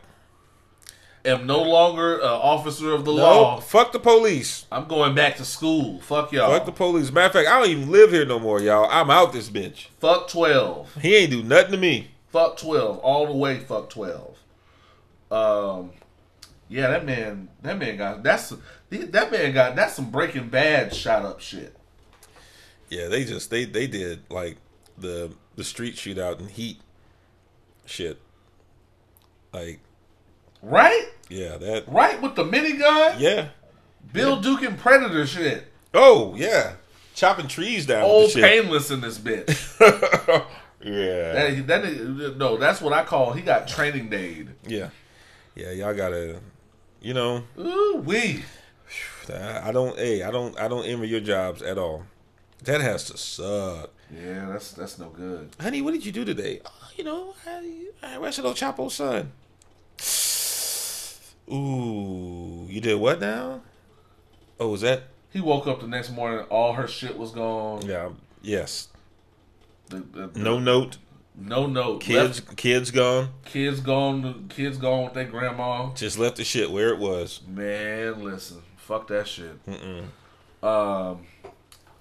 Speaker 1: Am no longer an officer of the law.
Speaker 2: fuck the police.
Speaker 1: I'm going back to school. Fuck y'all.
Speaker 2: Fuck the police. Matter of fact, I don't even live here no more, y'all. I'm out this bitch.
Speaker 1: Fuck twelve.
Speaker 2: He ain't do nothing to me.
Speaker 1: Fuck twelve. All the way. Fuck twelve. Um. Yeah, that man. That man got. That's that man got. That's some Breaking Bad shot up shit.
Speaker 2: Yeah, they just they they did like the the street shootout and heat shit. Like,
Speaker 1: Right.
Speaker 2: Yeah, that
Speaker 1: Right with the minigun.
Speaker 2: yeah.
Speaker 1: Bill Duke and Predator shit.
Speaker 2: Oh yeah, chopping trees down.
Speaker 1: Old
Speaker 2: with the shit.
Speaker 1: painless in this bitch. (laughs)
Speaker 2: yeah,
Speaker 1: That, that no, that's what I call. He got training day.
Speaker 2: yeah, yeah. Y'all gotta, you know,
Speaker 1: Ooh wee.
Speaker 2: I don't. Hey, I don't. I don't envy your jobs at all. That has to suck.
Speaker 1: Yeah, that's that's no good.
Speaker 2: Honey, what did you do today? Oh, you know, I, I arrested El Chapo's son. Ooh, you did what now? Oh, was that?
Speaker 1: He woke up the next morning. All her shit was gone.
Speaker 2: Yeah. Yes.
Speaker 1: The, the, the-
Speaker 2: No note.
Speaker 1: no note.
Speaker 2: Kids.
Speaker 1: Left-
Speaker 2: Kids gone.
Speaker 1: kids gone. Kids gone with their grandma.
Speaker 2: Just left the shit where it was.
Speaker 1: Man, listen, fuck that shit. Um,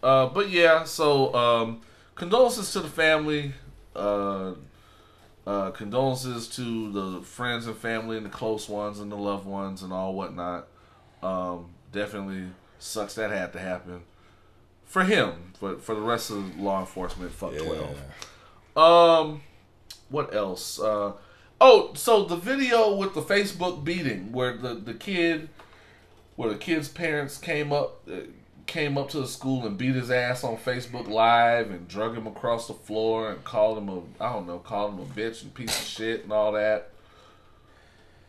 Speaker 1: uh, but yeah, so um, condolences to the family. Uh, uh, condolences to the friends and family and the close ones and the loved ones and all whatnot. Um, definitely sucks that had to happen for him. But for the rest of law enforcement, fuck twelve. Um, what else? Uh, oh, so the video with the Facebook beating, where the the kid, where the kid's parents came up, uh, came up to the school and beat his ass on Facebook Live and drug him across the floor and called him a I don't know, called him a bitch and piece of shit and all that.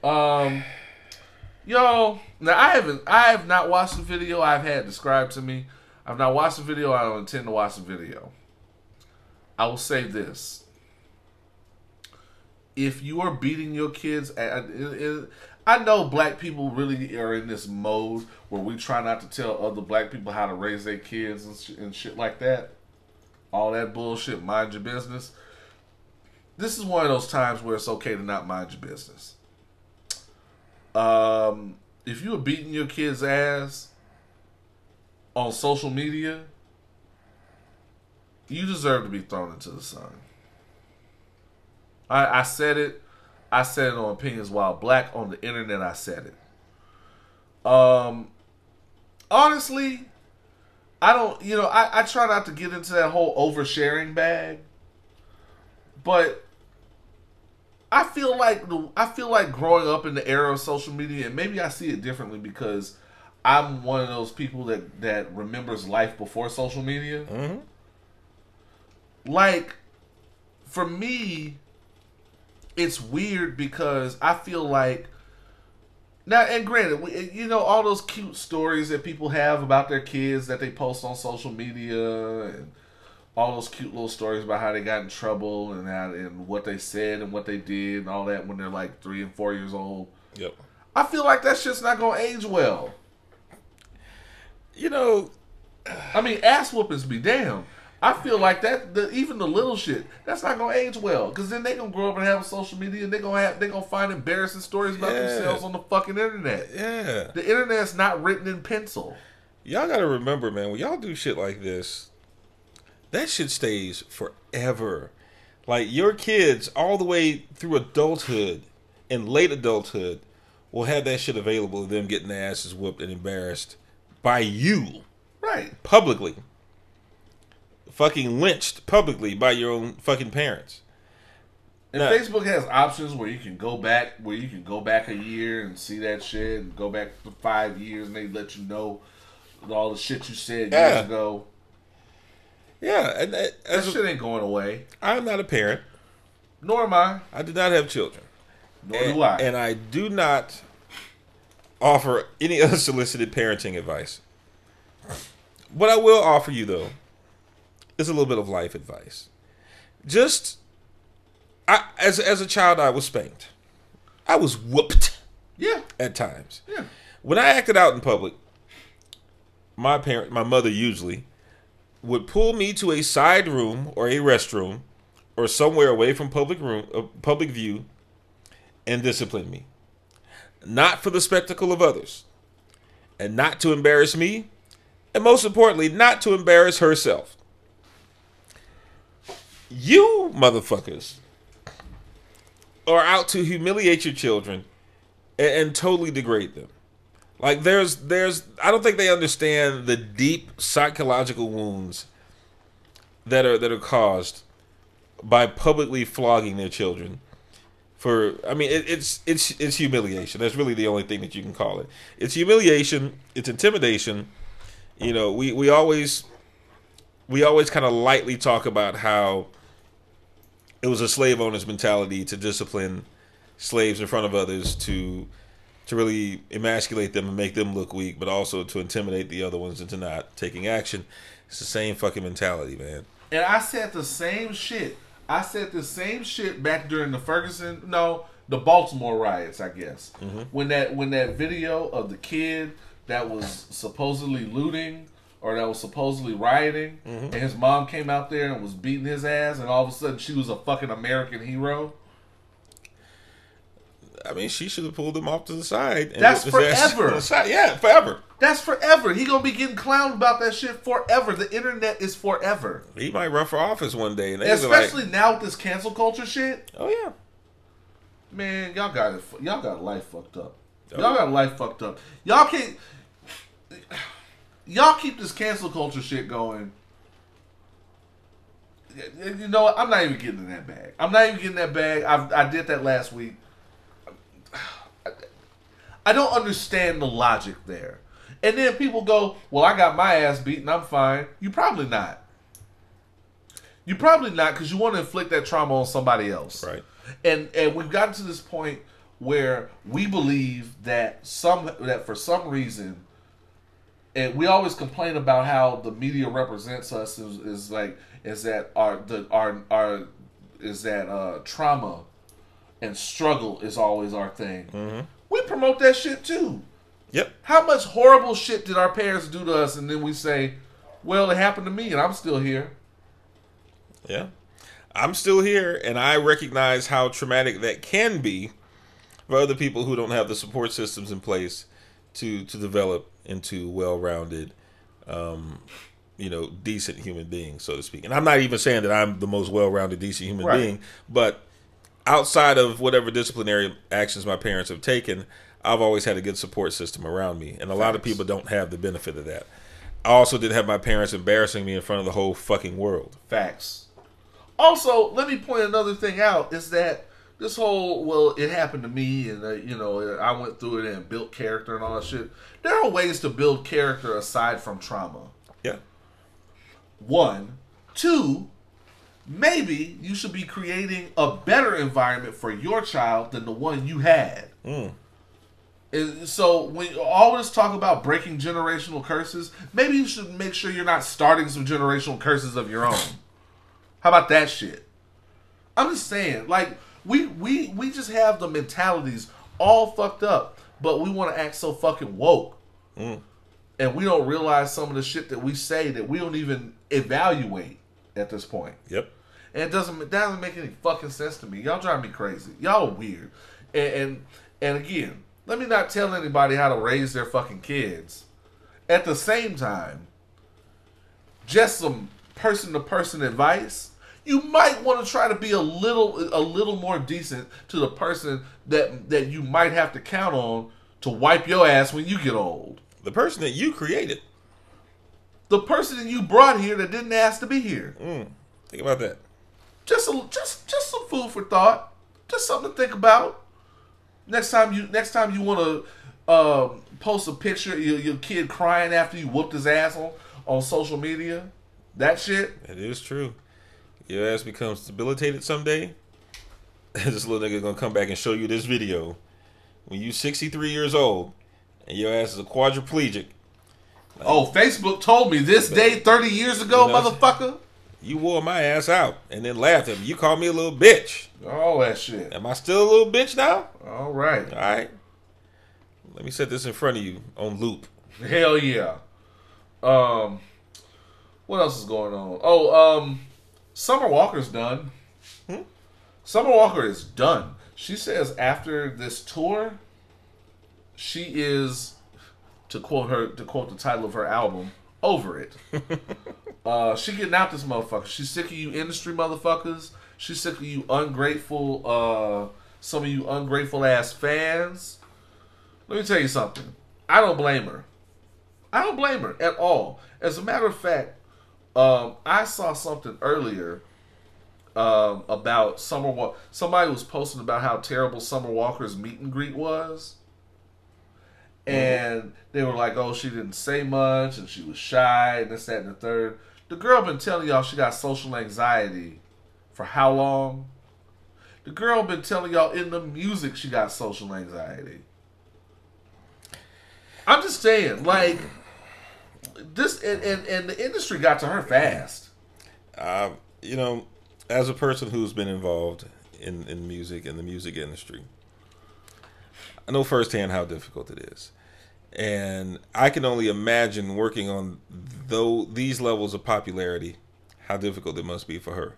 Speaker 1: Um, yo, now I haven't, I have not watched the video. I've had described to me. I've not watched the video. I don't intend to watch the video. I will say this: if you are beating your kids, I, I, I know black people really are in this mode where we try not to tell other black people how to raise their kids and, sh- and shit like that. All that bullshit. Mind your business. This is one of those times where it's okay to not mind your business. Um, if you are beating your kid's ass on social media, you deserve to be thrown into the sun. I, I said it. I said it on Opinions While Black on the internet. I said it. Um, honestly, I don't. You know, I, I try not to get into that whole oversharing bag, but I feel like the I feel like growing up in the era of social media, and maybe I see it differently because I'm one of those people that that remembers life before social media. Mm-hmm. Like, for me, it's weird because I feel like Now, and granted, we, you know all those cute stories that people have about their kids that they post on social media, and all those cute little stories about how they got in trouble and how and what they said and what they did and all that when they're like three and four years old.
Speaker 2: Yep.
Speaker 1: I feel like that shit's not gonna age well.
Speaker 2: You know,
Speaker 1: I mean, ass whoopings be damn. I feel like that the, even the little shit that's not gonna age well because then they gonna grow up and have social media and they gonna have they gonna find embarrassing stories about
Speaker 2: Yeah.
Speaker 1: themselves on the fucking internet.
Speaker 2: yeah.
Speaker 1: The internet's not written in pencil.
Speaker 2: Y'all gotta remember, man, when y'all do shit like this, that shit stays forever. Like your kids, all the way through adulthood and late adulthood, will have that shit available. Them getting their asses whooped and embarrassed by you
Speaker 1: Right.
Speaker 2: publicly, fucking lynched publicly by your own fucking parents.
Speaker 1: And. Facebook has options where you can go back, where you can go back a year and see that shit, and go back for five years, and they let you know all the shit you said
Speaker 2: Yeah.
Speaker 1: years ago.
Speaker 2: Yeah, and that,
Speaker 1: That shit ain't going away.
Speaker 2: I'm not a parent.
Speaker 1: Nor am I.
Speaker 2: I did not have children.
Speaker 1: Nor
Speaker 2: and,
Speaker 1: do I.
Speaker 2: and I do not offer any (laughs) unsolicited parenting advice. What I will offer you though is a little bit of life advice. Just I as as a child I was spanked. I was whooped
Speaker 1: yeah.
Speaker 2: at times.
Speaker 1: Yeah.
Speaker 2: When I acted out in public, my parent, my mother usually would pull me to a side room or a restroom or somewhere away from public room, uh, public view, and discipline me. Not for the spectacle of others, and not to embarrass me, and most importantly, not to embarrass herself. You motherfuckers are out to humiliate your children and, and totally degrade them. Like there's there's I don't think they understand the deep psychological wounds that are that are caused by publicly flogging their children for I mean it, it's it's it's humiliation. That's really the only thing that you can call it. It's humiliation, it's intimidation. You know, we we always we always kind of lightly talk about how it was a slave owner's mentality to discipline slaves in front of others to to really emasculate them and make them look weak, but also to intimidate the other ones into not taking action. It's the same fucking mentality, man.
Speaker 1: And I said the same shit. I said the same shit back during the Ferguson, no, the Baltimore riots, I guess. Mm-hmm. When that when that video of the kid that was supposedly looting or that was supposedly rioting, mm-hmm. and his mom came out there and was beating his ass, and all of a sudden she was a fucking American hero.
Speaker 2: I mean, she should have pulled him off to the side. And
Speaker 1: That's
Speaker 2: whipped his ass
Speaker 1: forever.
Speaker 2: side. Yeah, forever.
Speaker 1: That's forever. He gonna be getting clowned about that shit forever. The internet is forever.
Speaker 2: He might run for office one day, and
Speaker 1: Especially
Speaker 2: like,
Speaker 1: now with this cancel culture shit.
Speaker 2: "Oh yeah,
Speaker 1: Man, y'all got it. Y'all got life fucked up.
Speaker 2: Oh.
Speaker 1: Y'all got life fucked up. Y'all can't. Y'all keep this cancel culture shit going. You know what? I'm not even getting in that bag. I'm not even getting that bag. I I did that last week. I don't understand the logic there. And then people go, "Well, I got my ass beaten. I'm fine." You probably not. You probably not because you want to inflict that trauma on somebody else
Speaker 2: right."
Speaker 1: and and we've gotten to this point where we believe that some that for some reason and we always complain about how the media represents us is, is like is that our the our our is that uh trauma and struggle is always our thing. We promote that shit too.
Speaker 2: Yep.
Speaker 1: how much horrible shit did our parents do to us and then we say well it happened to me and i'm still here.
Speaker 2: Yeah. I'm still here, and I recognize how traumatic that can be for other people who don't have the support systems in place to to develop into well-rounded, um, you know, decent human beings, so to speak. And I'm not even saying that I'm the most well-rounded, decent human
Speaker 1: Right.
Speaker 2: being, but outside of whatever disciplinary actions my parents have taken, I've always had a good support system around me, and a lot of people don't have the benefit of that. I also didn't have my parents embarrassing me in front of the whole fucking world.
Speaker 1: Facts. Also, let me point another thing out is that this whole well, it happened to me, and uh, you know, I went through it and built character and all that shit. There are ways to build character aside from trauma.
Speaker 2: Yeah.
Speaker 1: One, two, maybe you should be creating a better environment for your child than the one you had.
Speaker 2: Mm.
Speaker 1: Is- So when you always talk about breaking generational curses, maybe you should make sure you're not starting some generational curses of your own. How about that shit? I'm just saying, like we we we just have the mentalities all fucked up, but we want to act so fucking woke, mm. and we don't realize some of the shit that we say that we don't even evaluate at this point.
Speaker 2: Yep.
Speaker 1: And it doesn't that doesn't make any fucking sense to me. Y'all drive me crazy. Y'all are weird. And and, and again, let me not tell anybody how to raise their fucking kids. At the same time, just some person to person advice. You might want to try to be a little a little more decent to the person that that you might have to count on to wipe your ass when you get old.
Speaker 2: The person that you created.
Speaker 1: The person that you brought here that didn't ask to be here.
Speaker 2: Think about that.
Speaker 1: just a, just just some food for thought, just something to think about. Next time you next time you want to um, post a picture of your, your kid crying after you whooped his ass on, on social media, that shit.
Speaker 2: It is true. Your ass becomes debilitated someday. (laughs) this little nigga gonna come back and show you this video when you 63 years old and your ass is a quadriplegic.
Speaker 1: Oh, Facebook told me this day thirty years ago,
Speaker 2: You know-
Speaker 1: motherfucker.
Speaker 2: You wore my ass out and then laughed at me. You called me a little bitch.
Speaker 1: All that shit.
Speaker 2: Am I still a little bitch now?
Speaker 1: All right.
Speaker 2: All right. Let me set this in front of you on loop.
Speaker 1: Hell yeah. Um, what else is going on? Oh, um, Summer Walker's done. Summer Walker is done. She says after this tour, she is, to quote her, to quote the title of her album, over it. (laughs) uh, she getting out this motherfucker. She's sick of you industry motherfuckers. She's sick of you ungrateful, uh, some of you ungrateful ass fans. Let me tell you something. I don't blame her. I don't blame her at all. As a matter of fact, um, I saw something earlier um, about Summer Walker. Somebody was posting about how terrible Summer Walker's meet and greet was. And they were like, oh, she didn't say much and she was shy and this, that, and the third. The girl been telling y'all she got social anxiety for how long? The girl been telling y'all in the music she got social anxiety. I'm just saying, like this, and, and, and the industry got to her fast.
Speaker 2: Uh, you know, as a person who's been involved in, in music and the music industry, I know firsthand how difficult it is. And I can only imagine working on though these levels of popularity, how difficult it must be for her.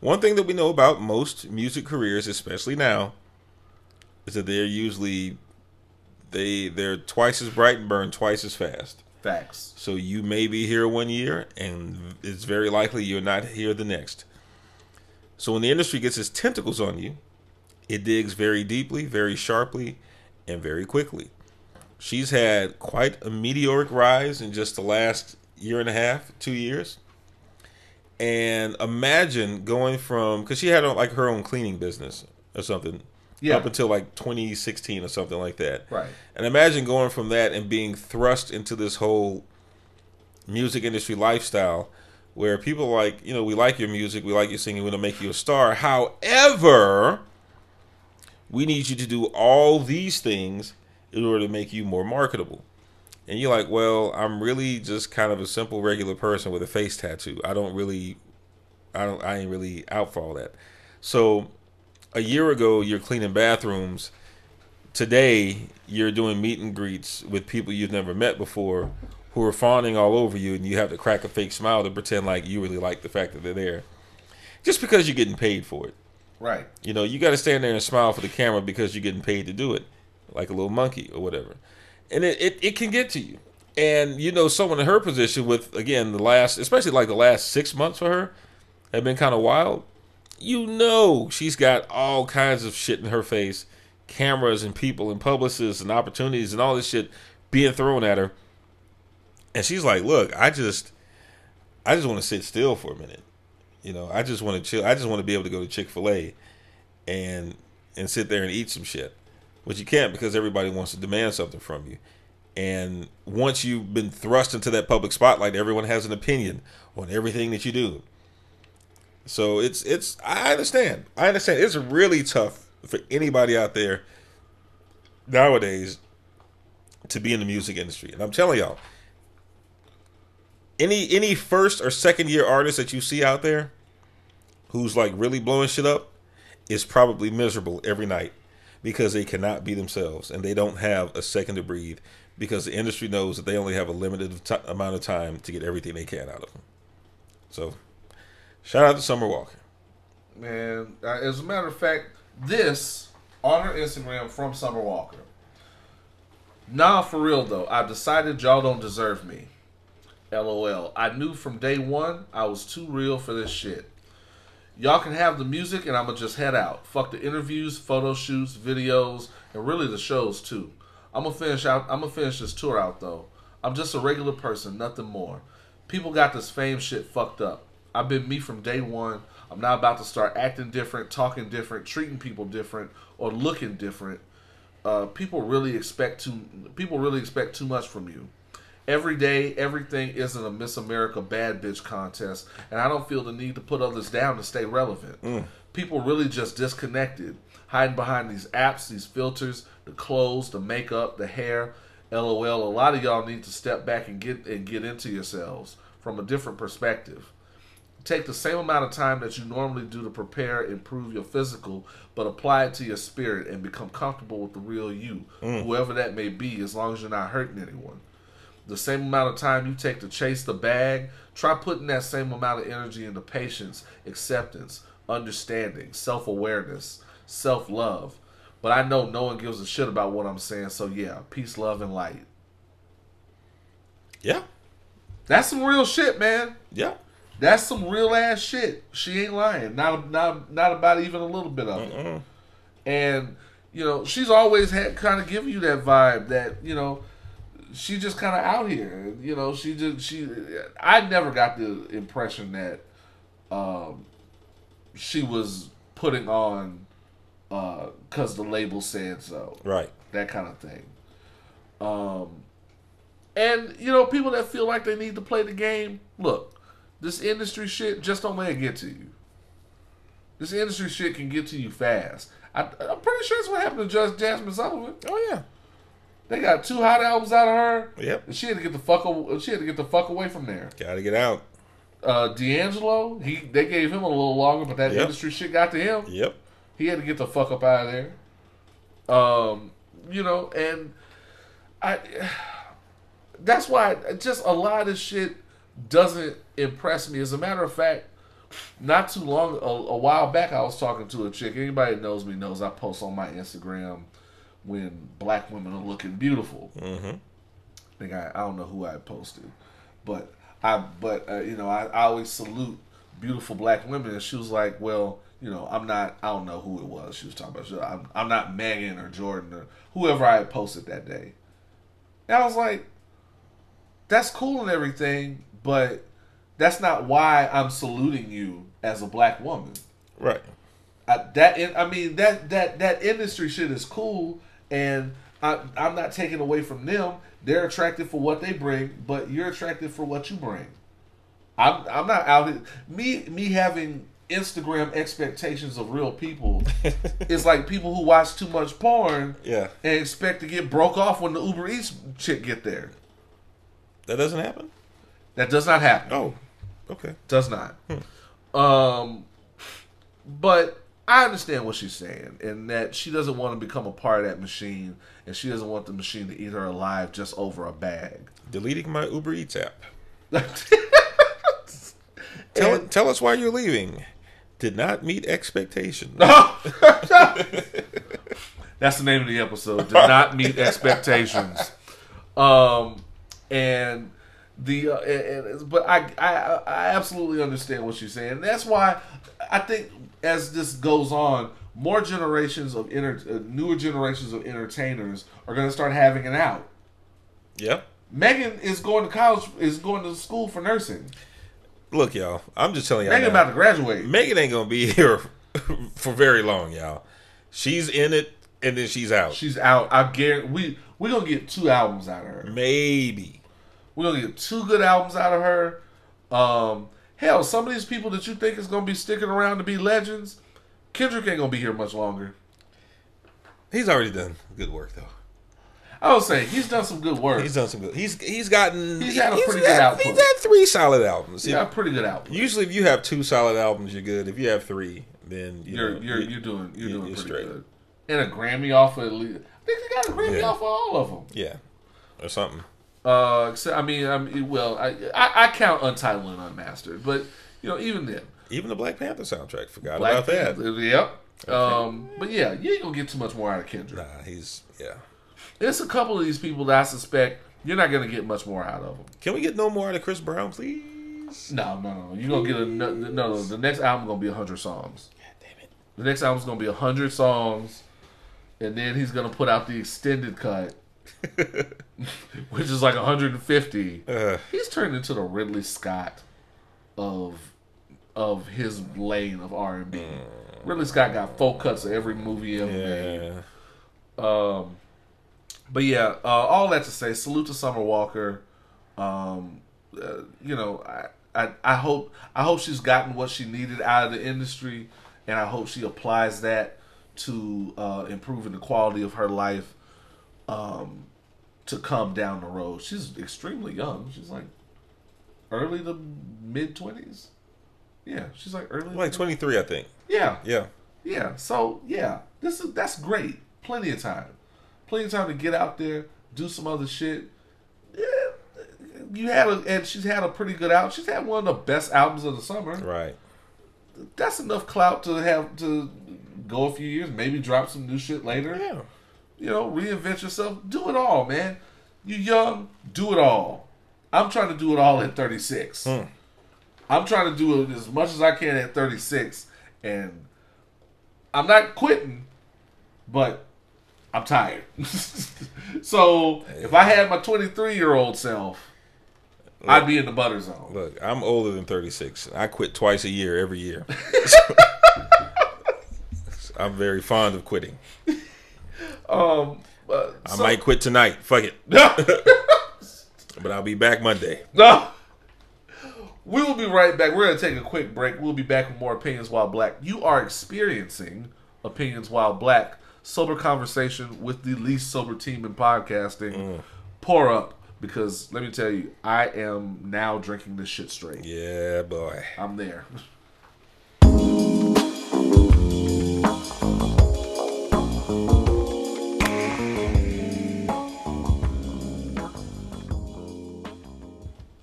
Speaker 2: One thing that we know about most music careers, especially now, is that they're usually they they're twice as bright and burn twice as fast.
Speaker 1: Facts.
Speaker 2: So you may be here one year, and it's very likely you're not here the next. So when the industry gets its tentacles on you, it digs very deeply, very sharply, and very quickly. She's had quite a meteoric rise in just the last year and a half, two years. And imagine going from because she had like her own cleaning business or something
Speaker 1: Yeah.
Speaker 2: up until like 2016 or something like that.
Speaker 1: Right.
Speaker 2: And imagine going from that and being thrust into this whole music industry lifestyle where people are like, you know, we like your music, we like your singing, we're going to make you a star. However, we need you to do all these things in order to make you more marketable. And you're like, well, I'm really just kind of a simple regular person with a face tattoo. I don't really I don't I ain't really out for all that. So a year ago you're cleaning bathrooms. Today you're doing meet and greets with people you've never met before who are fawning all over you and you have to crack a fake smile to pretend like you really like the fact that they're there. Just because you're getting paid for it.
Speaker 1: Right.
Speaker 2: You know, you got to stand there and smile for the camera because you're getting paid to do it, like a little monkey or whatever. And it, it, it can get to you. And, you know, someone in her position with, again, the last, especially like the last six months for her, have been kind of wild. You know, she's got all kinds of shit in her face cameras and people and publicists and opportunities and all this shit being thrown at her. And she's like, look, I just, I just want to sit still for a minute. You know, I just want to chill. I just want to be able to go to Chick Fil A, and and sit there and eat some shit, but you can't because everybody wants to demand something from you. And once you've been thrust into that public spotlight, everyone has an opinion on everything that you do. So it's it's I understand. I understand. It's really tough for anybody out there nowadays to be in the music industry. And I'm telling y'all, any any first or second year artist that you see out there who's like really blowing shit up is probably miserable every night because they cannot be themselves and they don't have a second to breathe because the industry knows that they only have a limited t- amount of time to get everything they can out of them. So, shout out to Summer Walker.
Speaker 1: Man, uh, as a matter of fact, this on her Instagram from Summer Walker. Nah, for real though, I've decided y'all don't deserve me. LOL. I knew from day one I was too real for this shit. Y'all can have the music and I'ma just head out. Fuck the interviews, photo shoots, videos, and really the shows too. I'm gonna finish out. I'm gonna finish this tour out though. I'm just a regular person, nothing more. People got this fame shit fucked up. I've been me from day one. I'm not about to start acting different, talking different, treating people different, or looking different. Uh, people really expect too. People really expect too much from you. Every day, everything isn't a Miss America bad bitch contest, and I don't feel the need to put others down to stay relevant. People really just disconnected, hiding behind these apps, these filters, the clothes, the makeup, the hair. LOL. A lot of y'all need to step back and get and get into yourselves from a different perspective. Take the same amount of time that you normally do to prepare, improve your physical, but apply it to your spirit and become comfortable with the real you, mm. whoever that may be, as long as you're not hurting anyone the same amount of time you take to chase the bag, try putting that same amount of energy into patience, acceptance, understanding, self awareness, self love. But I know no one gives a shit about what I'm saying, so yeah, peace, love, and light.
Speaker 2: Yeah,
Speaker 1: That's some real shit, man.
Speaker 2: yeah.
Speaker 1: That's some real ass shit. She ain't lying. Not not not about even a little bit of it. And you know, she's always had kind of given you that vibe that you know she just kind of out here. You know, she just she. I never got the impression that um, she was putting on because the label said so.
Speaker 2: Right.
Speaker 1: That kind of thing. Um, and you know, people that feel like they need to play the game. Look, this industry shit just don't let it get to you. This industry shit can get to you fast. I, I'm pretty sure that's what happened to Just Jasmine Sullivan.
Speaker 2: Oh yeah.
Speaker 1: They got two hot albums out of her.
Speaker 2: Yep.
Speaker 1: And she had to get the fuck. aw- She had to get the fuck away from there.
Speaker 2: Got to get out.
Speaker 1: Uh, D'Angelo, he they gave him a little longer, but that
Speaker 2: Yep.
Speaker 1: industry shit got to him.
Speaker 2: Yep.
Speaker 1: He had to get the fuck up out of there. Um, you know, and I (sighs) that's why just a lot of shit doesn't impress me. As a matter of fact, not too long a, a while back I was talking to a chick. Anybody that knows me knows I post on my Instagram when black women are looking beautiful.
Speaker 2: Mm-hmm.
Speaker 1: I think I, I don't know who I posted, but I but uh, you know I, I always salute beautiful black women, and she was like, well, you know, I'm not I don't know who it was she was talking about. She, I'm I'm not Megan or Jordan or whoever I had posted that day. And I was like, that's cool and everything, but that's not why I'm saluting you as a black woman.
Speaker 2: Right.
Speaker 1: I, that I mean that that that industry shit is cool, and I, I'm not taking away from them. They're attractive for what they bring, but you're attractive for what you bring. I'm I'm not out here. Me me having Instagram expectations of real people (laughs) is like people who watch too much porn
Speaker 2: Yeah.
Speaker 1: and expect to get broke off when the Uber Eats chick get there.
Speaker 2: That doesn't happen.
Speaker 1: That does not happen.
Speaker 2: Oh. Okay.
Speaker 1: Does not. Um, but I understand what she's saying, and that she doesn't want to become a part of that machine, and she doesn't want the machine to eat her alive just over a bag.
Speaker 2: Deleting my Uber Eats app. (laughs) Tell
Speaker 1: And-
Speaker 2: tell us why you're leaving. Did not meet expectations. (laughs)
Speaker 1: That's the name of the episode. Did not meet expectations. Um, and the uh, and, and- but I, I I absolutely understand what she's saying. That's why I think as this goes on, more generations of inter, uh, newer generations of entertainers are going to start having it out.
Speaker 2: Yeah.
Speaker 1: Megan is going to college, is going to school for nursing.
Speaker 2: Look, y'all. I'm just telling y'all.
Speaker 1: Megan
Speaker 2: now.
Speaker 1: about to graduate.
Speaker 2: Megan ain't gonna be (laughs) here for very long, y'all. She's in it and then she's out.
Speaker 1: She's out. I guarantee we we gonna get two albums out of her.
Speaker 2: Maybe.
Speaker 1: We're gonna get two good albums out of her. Um, hell, some of these people that you think is gonna be sticking around to be legends, Kendrick ain't gonna be here much longer.
Speaker 2: He's already done good work though.
Speaker 1: I would say he's done some good work.
Speaker 2: He's done some good. He's he's gotten.
Speaker 1: He's had a pretty good
Speaker 2: had,
Speaker 1: output.
Speaker 2: He's had three solid albums.
Speaker 1: He's got pretty good output.
Speaker 2: Usually, if you have two solid albums, you're good. If you have three, then you
Speaker 1: You're
Speaker 2: know,
Speaker 1: you're
Speaker 2: you-
Speaker 1: you're doing you're
Speaker 2: you-
Speaker 1: doing
Speaker 2: you're
Speaker 1: pretty
Speaker 2: straight.
Speaker 1: good. And a Grammy off of at least. I think he got a Grammy
Speaker 2: Yeah.
Speaker 1: off of all of them.
Speaker 2: yeah, or something.
Speaker 1: Uh, except, I mean, I mean, well, I, I I count Untitled and Unmastered, but you know, even then,
Speaker 2: Even the Black Panther soundtrack. Forgot
Speaker 1: Black
Speaker 2: about that.
Speaker 1: Panther, Yep. Um, but yeah, you ain't gonna get too much more out of Kendrick.
Speaker 2: Nah, he's yeah.
Speaker 1: There's a couple of these people that I suspect you're not gonna get much more out of them.
Speaker 2: Can we get no more out of Chris Brown, please?
Speaker 1: No, no, no. You're gonna get a no, no, no. The next album gonna be a hundred songs.
Speaker 2: Damn it.
Speaker 1: The next album's gonna be a hundred songs, and then he's gonna put out the extended cut, (laughs) (laughs) which is like 150.
Speaker 2: Uh,
Speaker 1: He's turned into the Ridley Scott of of his lane of R and B. Ridley Scott got full cuts of every movie ever made.
Speaker 2: yeah.
Speaker 1: Um, but yeah, uh, all that to say, salute to Summer Walker. Um, uh, you know, I, I I hope I hope she's gotten what she needed out of the industry, and I hope she applies that to uh, improving the quality of her life. Um, to come down the road, she's extremely young. She's like early to mid twenties. Yeah, she's like early.
Speaker 2: Like 23, I think.
Speaker 1: yeah,
Speaker 2: Yeah.
Speaker 1: yeah, so yeah, this is that's great. Plenty of time, plenty of time to get out there, do some other shit. Yeah, you had a, and she's had a pretty good out. She's had one of the best albums of the summer.
Speaker 2: Right.
Speaker 1: That's enough clout to have to go a few years, maybe drop some new shit later.
Speaker 2: Yeah.
Speaker 1: You know, reinvent yourself. Do it all, man. You young, do it all. I'm trying to do it all at 36.
Speaker 2: Hmm.
Speaker 1: I'm trying to do it as much as I can at 36, and I'm not quitting, but I'm tired. (laughs) so if I had my 23 year old self, I'd be in the butter zone.
Speaker 2: Look, I'm older than 36. I quit twice a year every year. (laughs) I'm very fond of quitting. (laughs)
Speaker 1: Um, uh,
Speaker 2: I
Speaker 1: so-
Speaker 2: might quit tonight. Fuck it. (laughs) But I'll be back Monday.
Speaker 1: no. We will be right back. We're going to take a quick break. We'll be back with more Opinions While Black. You are experiencing Opinions While Black, sober conversation with the least sober team in podcasting. Pour up, because let me tell you, I am now drinking this shit straight.
Speaker 2: Yeah, boy.
Speaker 1: I'm there. (laughs)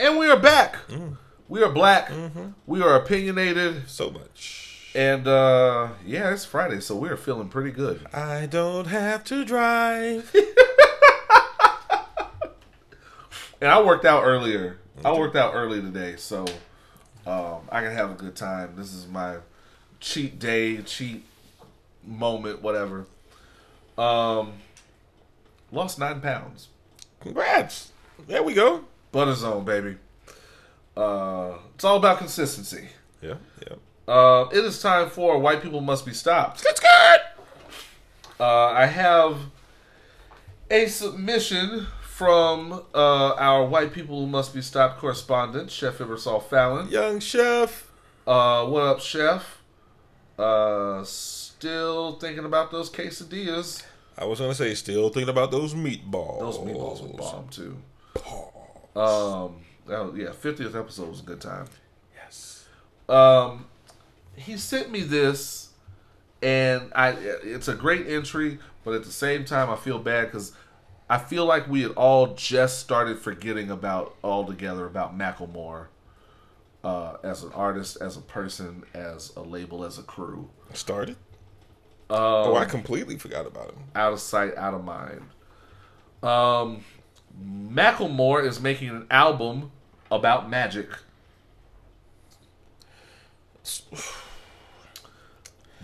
Speaker 1: And we are back. We are black. We are opinionated.
Speaker 2: So much.
Speaker 1: And uh yeah, it's Friday, so we're feeling pretty good.
Speaker 2: I don't have to drive. (laughs)
Speaker 1: And I worked out earlier. I worked out early today, so um, I can have a good time. This is my cheat day, cheat moment, whatever. Um, lost nine pounds.
Speaker 2: Congrats. There we go.
Speaker 1: Butter zone, baby. Uh, it's all about consistency.
Speaker 2: Yeah, yeah.
Speaker 1: Uh, it is time for White People Must Be Stopped.
Speaker 2: Let's go.
Speaker 1: Uh, I have a submission from uh, our White People Who Must Be Stopped correspondent, Chef Ibersol Fallon.
Speaker 2: Young chef.
Speaker 1: Uh, what up, Chef? Uh, still thinking about those quesadillas.
Speaker 2: I was gonna say, still thinking about those meatballs.
Speaker 1: Those meatballs were bomb too. Um, oh, yeah, fiftieth episode was a good time.
Speaker 2: Yes.
Speaker 1: Um, he sent me this, and I it's a great entry, but at the same time, I feel bad because I feel like we had all just started forgetting about altogether about Macklemore uh, as an artist, as a person, as a label, as a crew.
Speaker 2: Started.
Speaker 1: Um,
Speaker 2: oh, I completely forgot about him.
Speaker 1: out of sight, out of mind. Um, Macklemore is making an album about magic.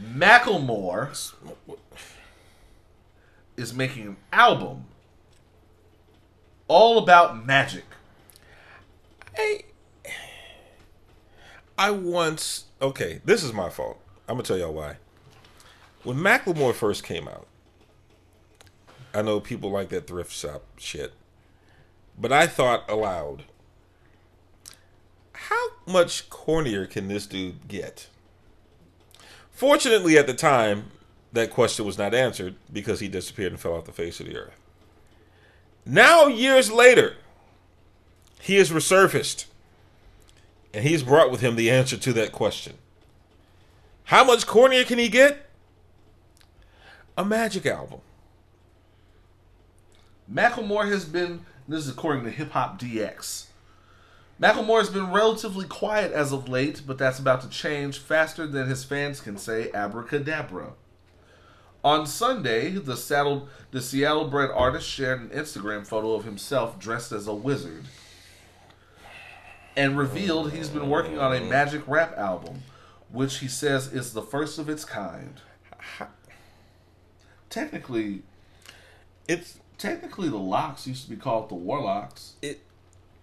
Speaker 1: Macklemore is making an album all about magic.
Speaker 2: Hey, I once. Okay, this is my fault. I'm gonna tell y'all why. When Macklemore first came out, I know people like that thrift shop shit, but I thought aloud, how much cornier can this dude get? Fortunately, at the time, that question was not answered because he disappeared and fell off the face of the earth. Now, years later, he has resurfaced, and he's brought with him the answer to that question. How much cornier can he get? A magic album.
Speaker 1: Macklemore has been, this is according to Hip Hop DX. Macklemore has been relatively quiet as of late, but that's about to change faster than his fans can say abracadabra. On Sunday, the, saddled, the Seattle bred artist shared an Instagram photo of himself dressed as a wizard and revealed he's been working on a magic rap album, which he says is the first of its kind. Technically,
Speaker 2: It's
Speaker 1: technically the locks used to be called the warlocks
Speaker 2: it.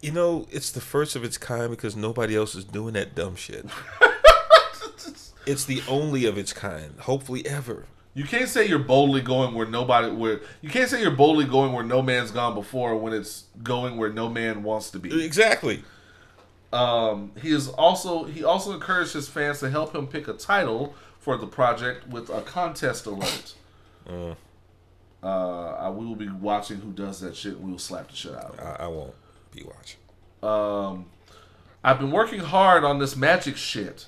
Speaker 2: You know, it's the first of its kind because nobody else is doing that dumb shit. (laughs) it's the only of its kind, hopefully ever.
Speaker 1: you can't say you're boldly going where nobody where you can't say you're boldly going where no man's gone before when it's going where no man wants to be
Speaker 2: Exactly.
Speaker 1: um he is also he also encouraged his fans to help him pick a title for the project with a contest alert
Speaker 2: Uh,
Speaker 1: uh I- we will be watching who does that shit and we will slap the shit out of him
Speaker 2: I, I won't be watching.
Speaker 1: um, I've been working hard on this magic shit.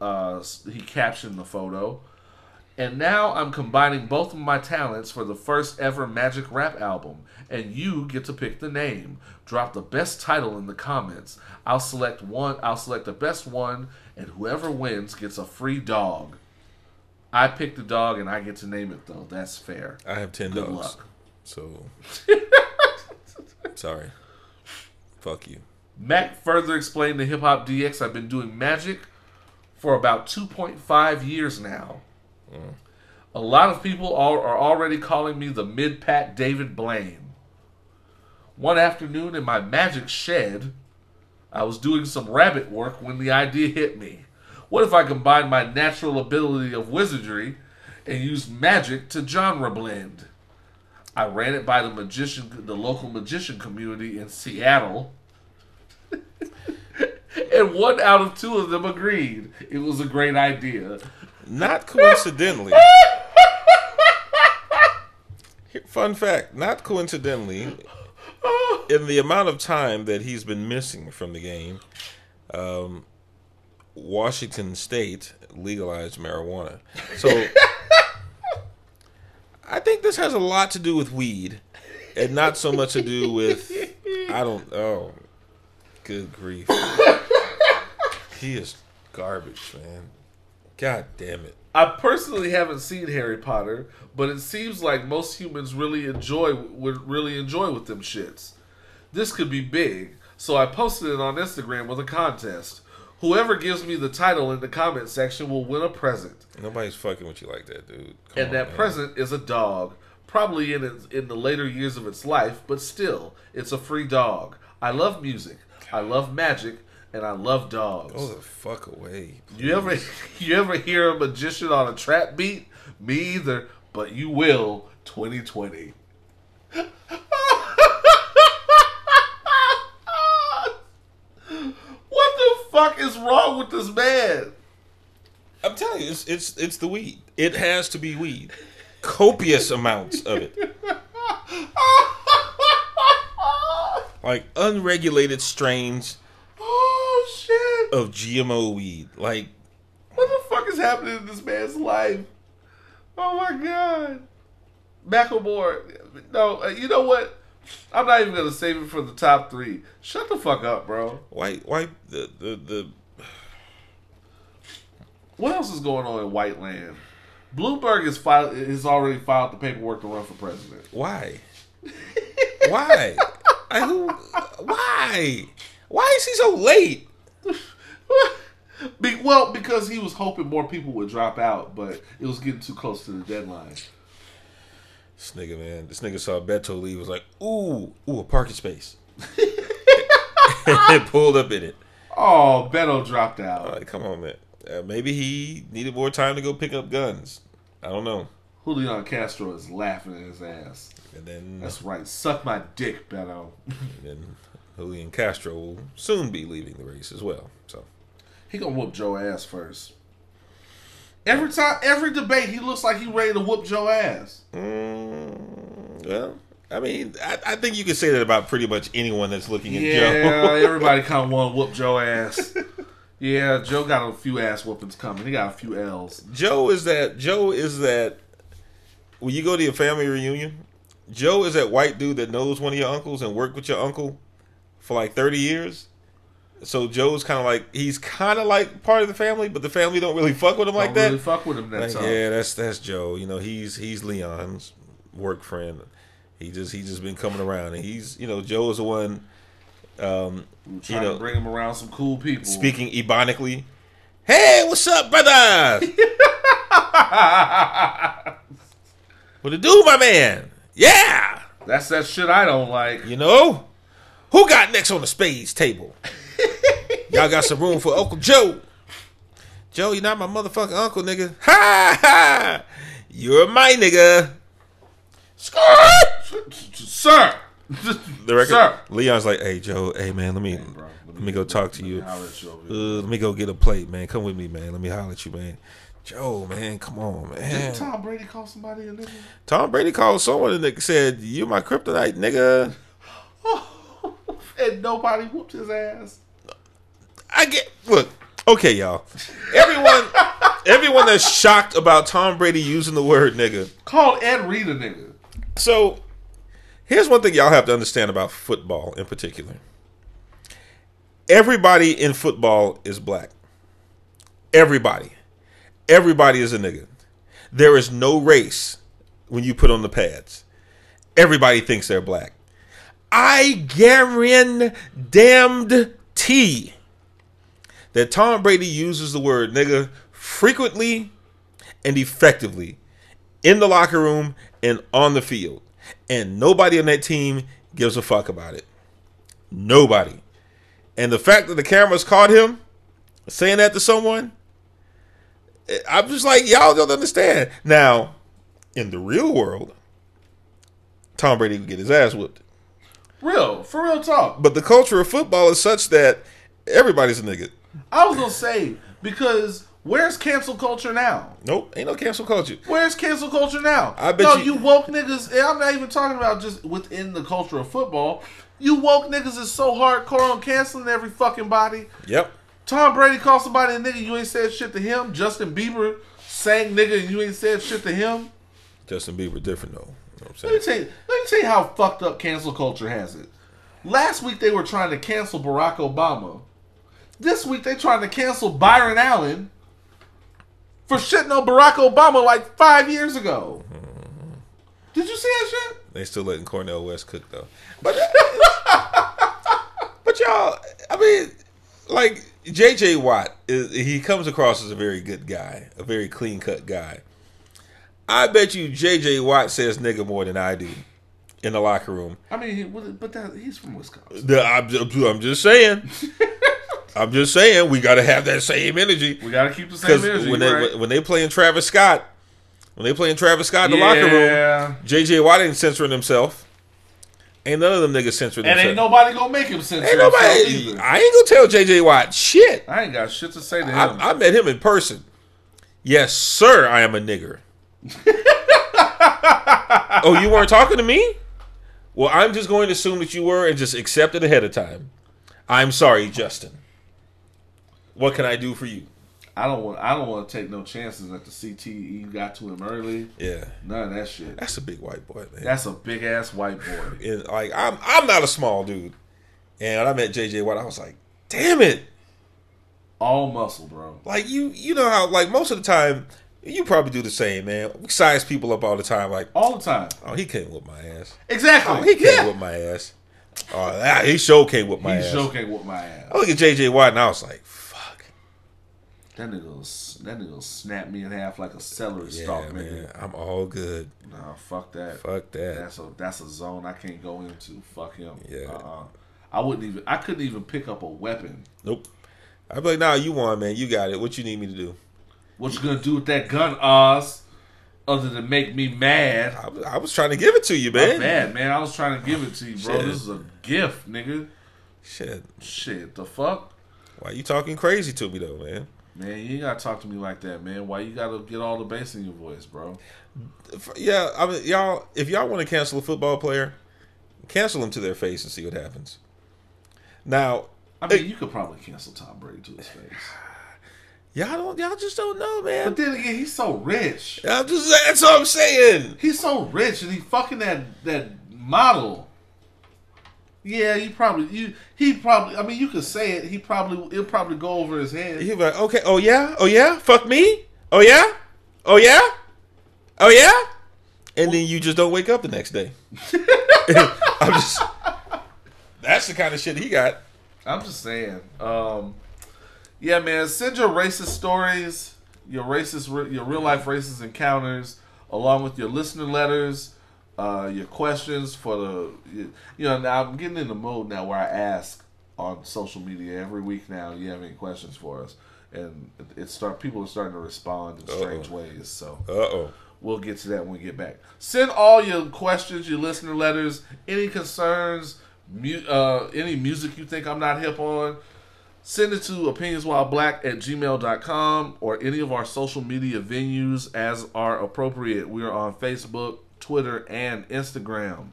Speaker 1: Uh, he captioned the photo. And now I'm combining both of my talents for the first ever magic rap album. And you get to pick the name. Drop the best title in the comments. I'll select one. I'll select the best one, and whoever wins gets a free dog. I picked the dog, and I get to name it though. That's fair.
Speaker 2: I have 10
Speaker 1: Good
Speaker 2: dogs.
Speaker 1: luck.
Speaker 2: So. (laughs) Sorry. Fuck you.
Speaker 1: Mac further explained to Hip Hop DX, I've been doing magic for about 2.5 years now. Mm. A lot of people are, are already calling me the mid pat David Blaine. One afternoon in my magic shed, I was doing some rabbit work when the idea hit me. What if I combine my natural ability of wizardry and use magic to genre blend? I ran it by the magician, the local magician community in Seattle, (laughs) and one out of two of them agreed it was a great idea.
Speaker 2: Not coincidentally. Fun fact, not coincidentally, in the amount of time that he's been missing from the game, um, Washington State legalized marijuana. So (laughs) I think this has a lot to do with weed and not so much to do with I don't oh good grief. He is garbage, man. God damn it.
Speaker 1: I personally haven't seen Harry Potter, but it seems like most humans really enjoy would really enjoy with them shits. This could be big, so I posted it on Instagram with a contest. Whoever gives me the title in the comment section will win a present.
Speaker 2: Nobody's fucking with you like that, dude. Come
Speaker 1: and
Speaker 2: on,
Speaker 1: that
Speaker 2: man.
Speaker 1: present is a dog, probably in its, in the later years of its life, but still, it's a free dog. I love music, I love magic, and I love dogs.
Speaker 2: Go the fuck away.
Speaker 1: You ever (laughs) you ever hear a magician on a trap beat? Me either, but you will 2020. (laughs) what the fuck is wrong with this man?
Speaker 2: I'm telling you, it's it's it's the weed. It has to be weed. Copious amounts of it. (laughs) Like unregulated strains
Speaker 1: oh shit.
Speaker 2: of GMO weed. Like
Speaker 1: What the fuck is happening in this man's life? Oh my god. Macklemore. No, uh, you know what? I'm not even gonna save it for the top three. Shut the fuck up, bro.
Speaker 2: why why the the, the
Speaker 1: What else is going on in White Land? Bloomberg is filed has already filed the paperwork to run for president.
Speaker 2: why? (laughs) Why? I who why? Why is he so late? (laughs)
Speaker 1: Be, well, because he was hoping more people would drop out, but it was getting too close to the deadline.
Speaker 2: This nigga, man. This nigga saw Beto leave was like, ooh, ooh, a parking space. and (laughs) (laughs) pulled up in it.
Speaker 1: Oh, Beto dropped out.
Speaker 2: Like, come on, man. Uh, maybe he needed more time to go pick up guns. I don't know.
Speaker 1: Julian Castro is laughing at his ass.
Speaker 2: And then,
Speaker 1: That's right. Suck my dick, Beto.
Speaker 2: and then Julian Castro will soon be leaving the race as well. So
Speaker 1: He gonna whoop Joe ass first. Every time, every debate, he looks like he ready to whoop Joe ass.
Speaker 2: Mm, well, I mean, I, I think you can say that about pretty much anyone that's looking at
Speaker 1: Yeah,
Speaker 2: Joe. (laughs)
Speaker 1: everybody kind of want to whoop Joe ass. Yeah, Joe got a few ass whoopings coming. He got a few L's.
Speaker 2: Joe is that Joe is that when you go to your family reunion, Joe is that white dude that knows one of your uncles and worked with your uncle for like thirty years. So Joe's kind of like he's kind of like part of the family, but the family don't really fuck with him like
Speaker 1: Don't
Speaker 2: that.
Speaker 1: really fuck with him that
Speaker 2: Like,
Speaker 1: time.
Speaker 2: yeah, that's that's Joe. You know, he's he's Leon's work friend. He just he just been coming around, and he's you know Joe is the one um, you
Speaker 1: trying
Speaker 2: know
Speaker 1: to bring him around some cool people.
Speaker 2: speaking ebonically. Hey, what's up, brother? (laughs) what to do, my man? Yeah,
Speaker 1: That's that shit I don't like.
Speaker 2: you know who got next on the spades table? Y'all got some room for Uncle Joe. Joe, you're not my motherfucking uncle, nigga. (laughs) Ha ha! You're my nigga.
Speaker 1: Sir!
Speaker 2: The record.
Speaker 1: Sir!
Speaker 2: Leon's like, hey Joe, hey man, let me
Speaker 1: Bro,
Speaker 2: let me go talk to you.
Speaker 1: you
Speaker 2: Uh, let me go get a plate, man. Come with me, man. Let me holler at you, man. Joe, man, come on, man.
Speaker 1: Didn't Tom Brady call somebody a nigga?
Speaker 2: Tom Brady called someone and they said, "You my kryptonite, nigga." (laughs)
Speaker 1: and nobody whooped his ass.
Speaker 2: I get look. Okay, y'all. Everyone, (laughs) everyone that's shocked about Tom Brady using the word nigga.
Speaker 1: Called Ed Reed a nigga.
Speaker 2: So, here's one thing y'all have to understand about football in particular. Everybody in football is black. Everybody. Everybody is a nigga. There is no race when you put on the pads. Everybody thinks they're black. I guarantee that Tom Brady uses the word nigga frequently and effectively in the locker room and on the field. And nobody on that team gives a fuck about it. Nobody. And the fact that the cameras caught him saying that to someone, eh, I'm just like, y'all don't understand. Now, in the real world, Tom Brady would get his ass whooped.
Speaker 1: Real, for real talk.
Speaker 2: But the culture of football is such that everybody's a nigga.
Speaker 1: I was gonna say, because where's cancel culture now?
Speaker 2: Nope, ain't no cancel culture.
Speaker 1: Where's cancel culture now?
Speaker 2: I bet
Speaker 1: no,
Speaker 2: you-
Speaker 1: you woke niggas. And I'm not even talking about just within the culture of football. You woke niggas is so hardcore on canceling every fucking body.
Speaker 2: Yep.
Speaker 1: Tom Brady called somebody a nigga. You ain't said shit to him. Justin Bieber sang nigga, and you ain't said shit to him.
Speaker 2: Justin Bieber different though. You know
Speaker 1: Let me tell you. Let me tell you how fucked up cancel culture has it. Last week they were trying to cancel Barack Obama. This week they trying to cancel Byron Allen for shitting on Barack Obama like five years ago. Did you see that shit?
Speaker 2: They still letting Cornel West cook though. But (laughs) but y'all, I mean, like J.J. Watt, is, he comes across as a very good guy, a very clean cut guy. I bet you J.J. Watt says nigga more than I do in the locker room.
Speaker 1: I mean, he, but that, he's from Wisconsin.
Speaker 2: The- I'm, I'm just saying. (laughs) I'm just saying we got to have that same energy
Speaker 1: We gotta keep the same energy.
Speaker 2: when they
Speaker 1: right?
Speaker 2: when they playing Travis Scott, when they playing Travis Scott in the locker room,
Speaker 1: Yeah.
Speaker 2: J.J. Watt ain't censoring himself. Ain't none of them niggas censoring
Speaker 1: And ain't nobody gonna make him censor
Speaker 2: Ain't
Speaker 1: himself
Speaker 2: nobody. I ain't gonna tell JJ Watt shit.
Speaker 1: I ain't got shit to say to him.
Speaker 2: I, I met him in person. Yes, sir. I am a nigger. (laughs) oh, you weren't talking to me? Well, I'm just going to assume that you were and just accept it ahead of time. I'm sorry, Justin. What can I do for you?
Speaker 1: I don't want. I don't want to take no chances that the CTE got to him early.
Speaker 2: Yeah,
Speaker 1: None of that shit.
Speaker 2: that's a big white boy, man.
Speaker 1: That's a big ass white boy. (laughs)
Speaker 2: And, like I'm, I'm not a small dude. And when I met JJ Watt, I was like, damn it.
Speaker 1: All muscle, bro.
Speaker 2: like you you know how like most of the time you probably do the same man we size people up all the time like
Speaker 1: All the time.
Speaker 2: oh he can't whip my ass
Speaker 1: Exactly.
Speaker 2: oh he can't
Speaker 1: yeah.
Speaker 2: whip my ass oh that, he sure can't whip my
Speaker 1: He's
Speaker 2: ass
Speaker 1: joking with my ass.
Speaker 2: I look at JJ Watt, and I was like
Speaker 1: That nigga, that nigga snap me in half like a celery
Speaker 2: yeah
Speaker 1: stalk,
Speaker 2: man
Speaker 1: nigga.
Speaker 2: I'm all good
Speaker 1: Nah, fuck that.
Speaker 2: fuck that
Speaker 1: That's a that's a zone I can't go into. Fuck him.
Speaker 2: Yeah.
Speaker 1: Uh-uh. I wouldn't even. I couldn't even pick up a weapon.
Speaker 2: nope I'd be like nah you won man you got it what you need me to do
Speaker 1: What you gonna do with that gun, Oz? Other than make me mad.
Speaker 2: I was, I was trying to give it to you man
Speaker 1: bad, man. I was trying to give it to you, bro.
Speaker 2: Shit.
Speaker 1: This is a gift, nigga.
Speaker 2: shit
Speaker 1: Shit, the fuck?
Speaker 2: why you talking crazy to me though man
Speaker 1: Man, you ain't gotta talk to me like that, man. Why you gotta get all the bass in your voice, bro?
Speaker 2: Yeah I mean y'all if y'all want to cancel a football player Cancel him to their face and see what happens. Now,
Speaker 1: I mean, you could probably cancel Tom Brady to his face. (sighs)
Speaker 2: y'all don't, y'all just don't know, man.
Speaker 1: But then again, he's so rich.
Speaker 2: I'm just that's what I'm saying.
Speaker 1: He's so rich, and he fucking that that model. Yeah, you probably you he probably. I mean, you could say it. He probably it'll probably go over his head.
Speaker 2: He'd be like, okay, oh yeah, oh yeah, fuck me, oh yeah, oh yeah, oh yeah, and then you just don't wake up the next day. (laughs) I'm just. That's the kind of shit he got.
Speaker 1: I'm just saying. Um, yeah, man. Send your racist stories, your racist, your real life racist encounters, along with your listener letters, uh, your questions for the. You know, now I'm getting in the mode now where I ask on social media every week now. You have any questions for us? And it, start people are starting to respond in strange
Speaker 2: Uh-oh.
Speaker 1: ways. So
Speaker 2: Uh oh.
Speaker 1: We'll get to that when we get back. Send all your questions, your listener letters, any concerns, mu- uh, any music you think I'm not hip on. Send it to opinionswhileblack at gmail.com or any of our social media venues as are appropriate. We are on Facebook, Twitter, and Instagram.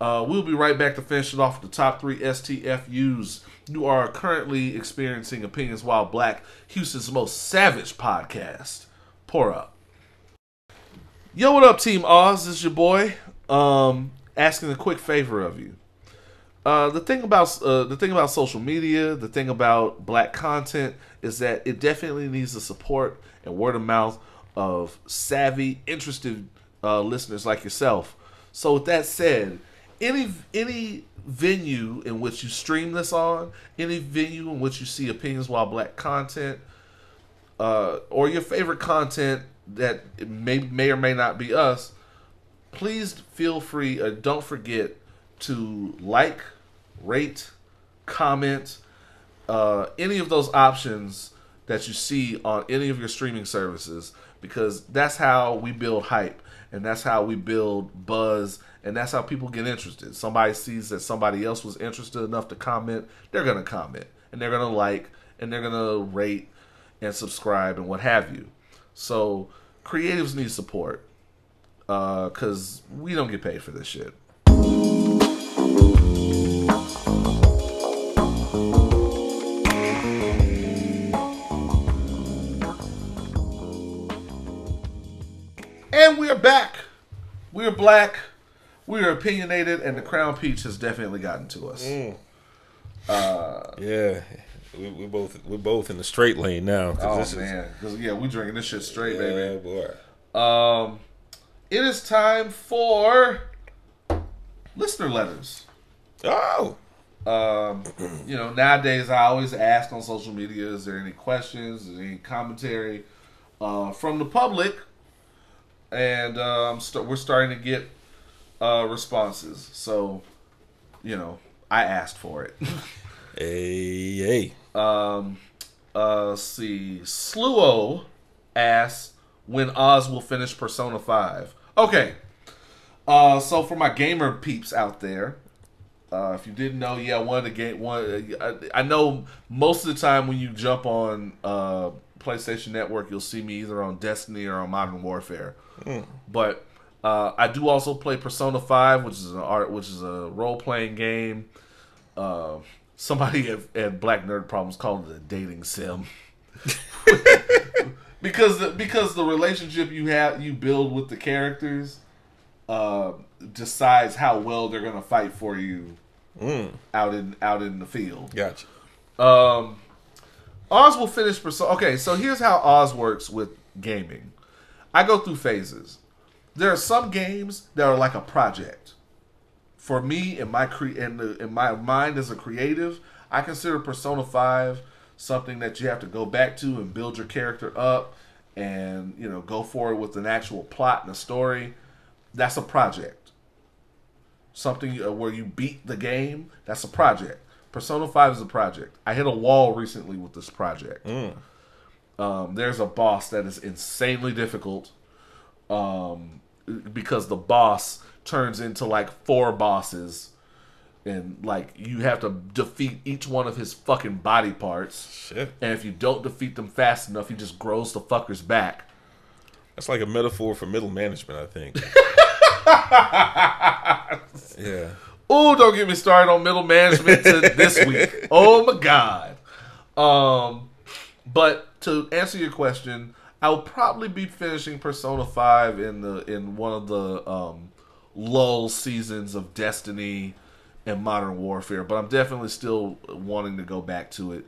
Speaker 1: Uh, we'll be right back to finish it off with the top three STFUs. You are currently experiencing Opinions While Black, Houston's most savage podcast. Pour up. Yo, what up, Team Oz? This is your boy. Um, asking a quick favor of you. Uh, the thing about uh, the thing about social media, the thing about black content is that it definitely needs the support and word of mouth of savvy, interested uh, listeners like yourself. So, with that said, any any venue in which you stream this on, any venue in which you see opinions while black content, uh, or your favorite content that may may or may not be us, please feel free. Uh, don't forget to like, rate, comment, uh, any of those options that you see on any of your streaming services, because that's how we build hype and that's how we build buzz and that's how people get interested. Somebody sees that somebody else was interested enough to comment, they're gonna comment and they're gonna like and they're gonna rate and subscribe and what have you. So creatives need support uh, because we don't get paid for this shit. And we are back. We are black. We are opinionated, and the Crown Peach has definitely gotten to us.
Speaker 2: Yeah, we, we both we're both in the straight lane now.
Speaker 1: Oh
Speaker 2: this is-
Speaker 1: man, 'Cause, yeah, we drinking this shit straight,
Speaker 2: yeah,
Speaker 1: baby.
Speaker 2: boy.
Speaker 1: Um, it is time for listener letters.
Speaker 2: Oh,
Speaker 1: Um, (clears throat) you know, nowadays I always ask on social media: Is there any questions? Is there any commentary uh, from the public? And I'm st- we're starting to get uh, responses. So, you know, I asked for it. (laughs)
Speaker 2: hey, hey.
Speaker 1: Um, uh, let's see. Sluo asks when Oz will finish Persona 5. Okay. Uh, so for my gamer peeps out there, uh, if you didn't know, yeah, one of the game one. Uh, I, I know most of the time when you jump on uh, PlayStation Network, you'll see me either on Destiny or on Modern Warfare. But uh, I do also play Persona Five, which is an art, which is a role playing game. Uh, somebody (laughs) at, at Black Nerd Problems called it a dating sim. (laughs) because the, because the relationship you have you build with the characters uh, decides how well they're gonna fight for you out in out in the field.
Speaker 2: Gotcha.
Speaker 1: Um, Oz will finish Persona. Okay, so here's how Oz works with gaming. I go through phases. There are some games that are like a project. For me, in my cre- in, the, in my mind as a creative, I consider Persona Five something that you have to go back to and build your character up, and you know go forward with an actual plot and a story. That's a project something uh, where you beat the game, that's a project. Persona 5 is a project. I hit a wall recently with this project. Um, there's a boss that is insanely difficult um, because the boss turns into like four bosses. And like you have to defeat each one of his fucking body parts.
Speaker 2: Shit.
Speaker 1: And if you don't defeat them fast enough, he just grows the fuckers back.
Speaker 2: That's like a metaphor for middle management, I think. (laughs) yeah.
Speaker 1: Oh, don't get me started on middle management to this week. (laughs) Oh my god. Um, but to answer your question, I will probably be finishing Persona Five in the in one of the um, lull seasons of Destiny and Modern Warfare. But I'm definitely still wanting to go back to it.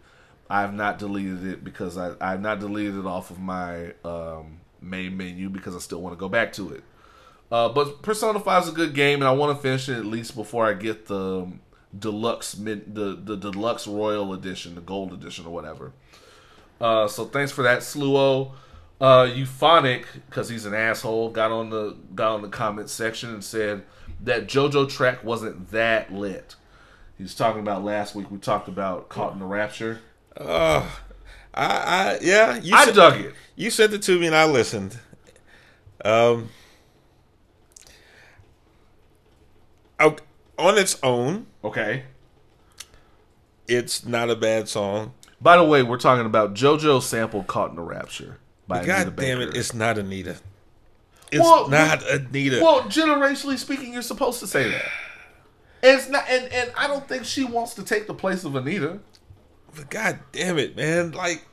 Speaker 1: I have not deleted it because I I have not deleted it off of my um, main menu because I still want to go back to it. Uh, but Persona 5 is a good game, and I want to finish it at least before I get the um, deluxe mid, the the deluxe royal edition, the gold edition, or whatever. Uh, so thanks for that, Sluo. Uh, Euphonic, because he's an asshole, got on the got on the comment section and said that JoJo track wasn't that lit. He was talking about last week. We talked about Caught in the Rapture.
Speaker 2: Uh, I, I yeah, you
Speaker 1: I
Speaker 2: said-
Speaker 1: dug it.
Speaker 2: You sent it to me and I listened. Um, on its own,
Speaker 1: Okay.
Speaker 2: it's not a bad song.
Speaker 1: By the way, we're talking about JoJo sample "Caught in a Rapture" by Anita
Speaker 2: God damn it, it's not Anita. It's
Speaker 1: Well,
Speaker 2: not Anita.
Speaker 1: Well, generationally speaking, you're supposed to say that. And it's not, and, and I don't think she wants to take the place of Anita.
Speaker 2: But God damn it, man! Like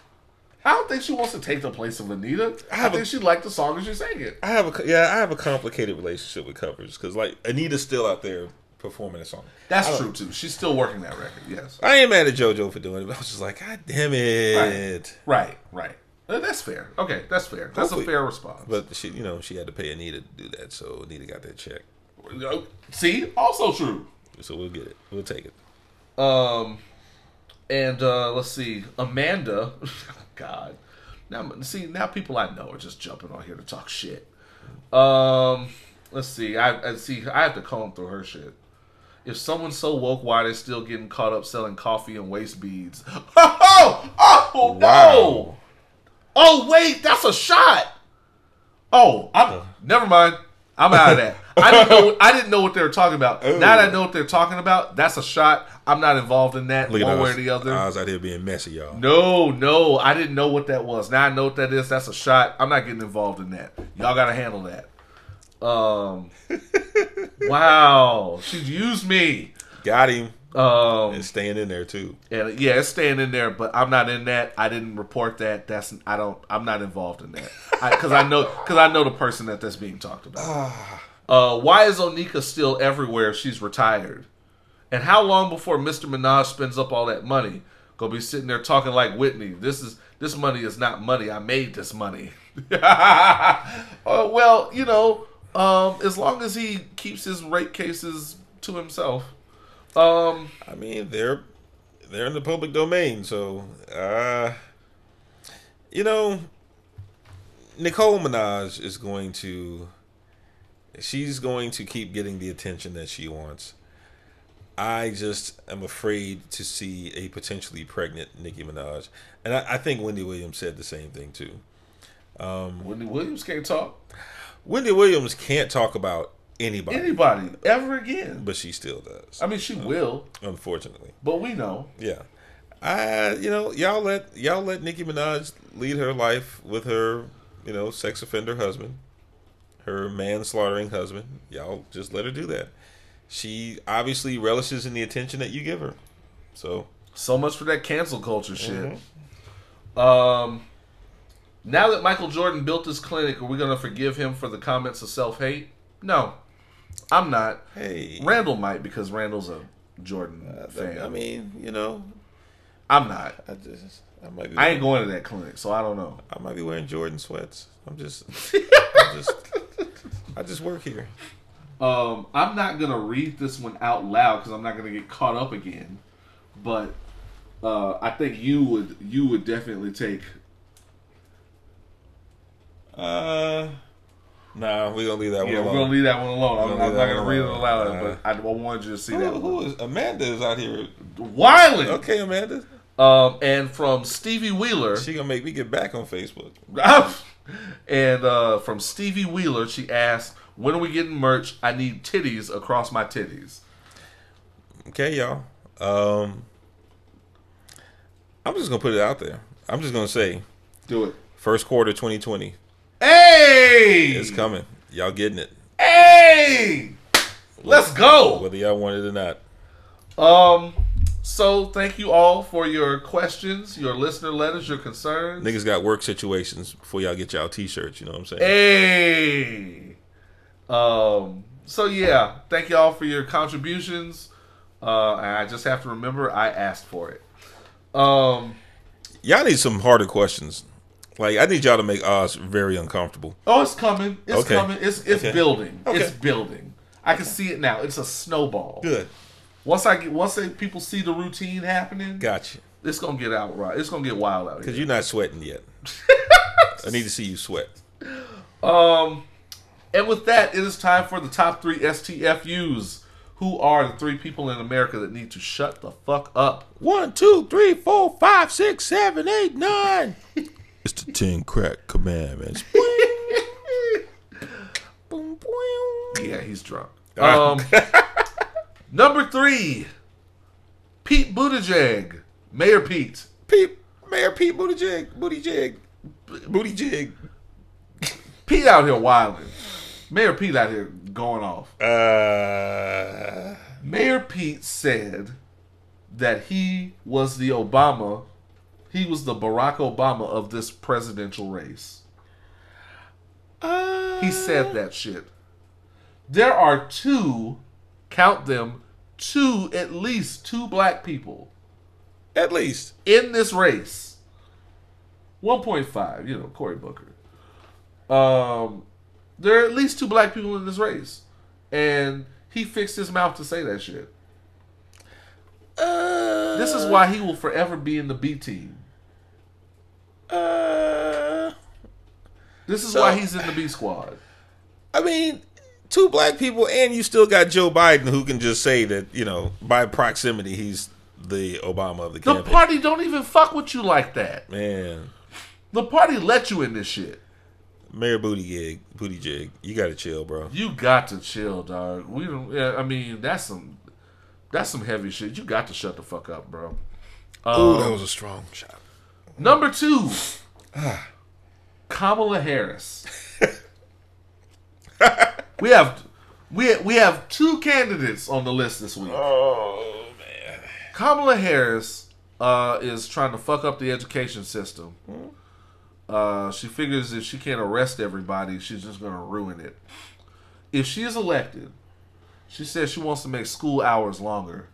Speaker 1: I don't think she wants to take the place of Anita. I,
Speaker 2: have
Speaker 1: think
Speaker 2: a-
Speaker 1: she liked the song and she sang it.
Speaker 2: I have a yeah, I have a complicated relationship with covers because like Anita's still out there performing a song.
Speaker 1: That's true too. She's still working that record. Yes.
Speaker 2: I ain't mad at JoJo for doing it, but I was just like, God damn it!
Speaker 1: Right. Right. Uh, That's fair. Okay, that's fair. That's
Speaker 2: Hopefully-
Speaker 1: a fair response.
Speaker 2: But she, you know, she had to pay Anita to do that, so Anita got that check.
Speaker 1: Uh, See, also true.
Speaker 2: So we'll get it. We'll take it.
Speaker 1: Um, and uh, let's see, Amanda. (laughs) God, now see now people I know are just jumping on here to talk shit. Um, let's see. I, I see. I have to comb through her shit. If someone's so woke, why they still getting caught up selling coffee and waist beads? Oh, (laughs) oh, oh no!
Speaker 2: Wow.
Speaker 1: Oh wait, that's a shot. Oh, I'm never mind. I'm out of that. I didn't know. I didn't know what they were talking about. (laughs) Now that I know what they're talking about, that's a shot. I'm not involved in that
Speaker 2: Look
Speaker 1: one way or the other.
Speaker 2: I was out here being messy, y'all.
Speaker 1: no, no, I didn't know what that was. Now I know what that is. That's a shot. I'm not getting involved in that. Y'all got to handle that. Um, (laughs) wow, she used me.
Speaker 2: Got him.
Speaker 1: Um,
Speaker 2: And staying in there too.
Speaker 1: and yeah, it's staying in there, but I'm not in that. I didn't report that. That's I don't. I'm not involved in that because I, know because I know the person that that's being talked about. (sighs) uh, why is Onika still everywhere? if She's retired, and how long before Mr. Minaj spends up all that money? Gonna be sitting there talking like Whitney. This is this money is not money. I made this money. (laughs) uh, well, you know, um, as long as he keeps his rape cases to himself. Um,
Speaker 2: I mean, they're they're in the public domain, so uh you know, Nicole Minaj is going to she's going to keep getting the attention that she wants. I just am afraid to see a potentially pregnant Nicki Minaj, and I, I think Wendy Williams said the same thing too.
Speaker 1: Um, Wendy Williams can't talk.
Speaker 2: Wendy Williams can't talk about anybody,
Speaker 1: anybody ever again.
Speaker 2: but she still does,
Speaker 1: I mean, she will,
Speaker 2: unfortunately.
Speaker 1: but we know.
Speaker 2: Yeah. I you know, y'all let y'all let Nicki Minaj lead her life with her, you know, sex offender husband, her manslaughtering husband. Y'all just let her do that. She obviously relishes in the attention that you give her. So
Speaker 1: So much for that cancel culture shit. Um, now that Michael Jordan built this clinic, are we gonna forgive him for the comments of self hate? No, I'm not.
Speaker 2: hey,
Speaker 1: Randall might because Randall's a Jordan fan.
Speaker 2: I mean, you know,
Speaker 1: I'm not.
Speaker 2: I just I might be
Speaker 1: I ain't going to that clinic, so I don't know.
Speaker 2: I might be wearing Jordan sweats. I'm just (laughs) I just I just work here.
Speaker 1: Um, I'm not gonna read this one out loud because I'm not gonna get caught up again. But uh, I think you would you would definitely take.
Speaker 2: Uh Nah, we're gonna leave that
Speaker 1: Yeah,
Speaker 2: one
Speaker 1: we're gonna leave that one alone. I'm, I'm
Speaker 2: gonna leave
Speaker 1: not gonna read it
Speaker 2: alone.
Speaker 1: aloud,
Speaker 2: Uh,
Speaker 1: but I, I wanted you to see that
Speaker 2: Who,
Speaker 1: one.
Speaker 2: who is Amanda is out here.
Speaker 1: Wiley.
Speaker 2: Okay, Amanda.
Speaker 1: Um, and from Stevie Wheeler,
Speaker 2: She gonna make me get back on Facebook. (laughs)
Speaker 1: and uh, from Stevie Wheeler, she asked, "When are we getting merch? I need titties across my titties."
Speaker 2: Okay, y'all. Um, I'm just gonna put it out there. I'm just gonna say,
Speaker 1: Do it.
Speaker 2: first quarter 2020
Speaker 1: Hey,
Speaker 2: it's coming. Y'all getting it?
Speaker 1: Hey, Let's go.
Speaker 2: whether y'all want it or not.
Speaker 1: Um, so thank you all for your questions, your listener letters, your concerns.
Speaker 2: Niggas got work situations before y'all get y'all t-shirts. You know what I'm saying?
Speaker 1: Hey. Um. So yeah, thank you all for your contributions. Uh, and I just have to remember I asked for it. Um.
Speaker 2: Y'all need some harder questions. Like I need y'all to make Oz very uncomfortable.
Speaker 1: Oh, it's coming. It's
Speaker 2: Okay.
Speaker 1: coming. It's it's
Speaker 2: Okay.
Speaker 1: building.
Speaker 2: Okay.
Speaker 1: It's building. I can see it now. It's a snowball.
Speaker 2: Good.
Speaker 1: Once I get once they, people see the routine happening,
Speaker 2: Gotcha.
Speaker 1: it's gonna get out right. It's gonna get wild out here.
Speaker 2: Because you're not sweating yet. (laughs) I need to see you sweat.
Speaker 1: Um, and with that, it is time for the top three STFUs. Who are the three people in America that need to shut the fuck up?
Speaker 2: One, two, three, four, five, six, seven, eight, nine. (laughs) it's the ten crack commandments. Boom, (laughs) boom.
Speaker 1: Yeah, he's drunk. Um, (laughs) number three, Pete Buttigieg, Mayor Pete.
Speaker 2: Pete, Mayor Pete Buttigieg, Booty Jig, Booty Jig.
Speaker 1: Pete out here wilding. Mayor Pete out here going off.
Speaker 2: Uh,
Speaker 1: Mayor Pete said that he was the Obama, he was the Barack Obama of this presidential race.
Speaker 2: uh,
Speaker 1: He said that shit. There are two, count them, two, at least two black people
Speaker 2: at least.
Speaker 1: in this race. 1.5, you know, Cory Booker. Um, there are at least two black people in this race. And he fixed his mouth to say that shit.
Speaker 2: Uh,
Speaker 1: This is why he will forever be in the B team.
Speaker 2: Uh,
Speaker 1: This is
Speaker 2: So-
Speaker 1: why he's in the B squad.
Speaker 2: I mean, two black people, and you still got Joe Biden, who can just say that you know by proximity he's the Obama of the
Speaker 1: The
Speaker 2: campaign.
Speaker 1: party don't even fuck with you like that.
Speaker 2: Man,
Speaker 1: The party let you in this shit.
Speaker 2: Mayor Booty Gig, Booty Jig, you gotta chill, bro.
Speaker 1: You got to chill, dog. We don't. Yeah, I mean, that's some, that's some heavy shit. You got to shut the fuck up, bro.
Speaker 2: Oh, that um, was a strong shot.
Speaker 1: Number two, ah. Kamala Harris. (laughs) we have, we we have two candidates on the list this week.
Speaker 2: Oh man,
Speaker 1: Kamala Harris uh, is trying to fuck up the education system. Hmm? Uh, she figures if she can't arrest everybody, she's just going to ruin it. If she is elected, she says she wants to make school hours longer.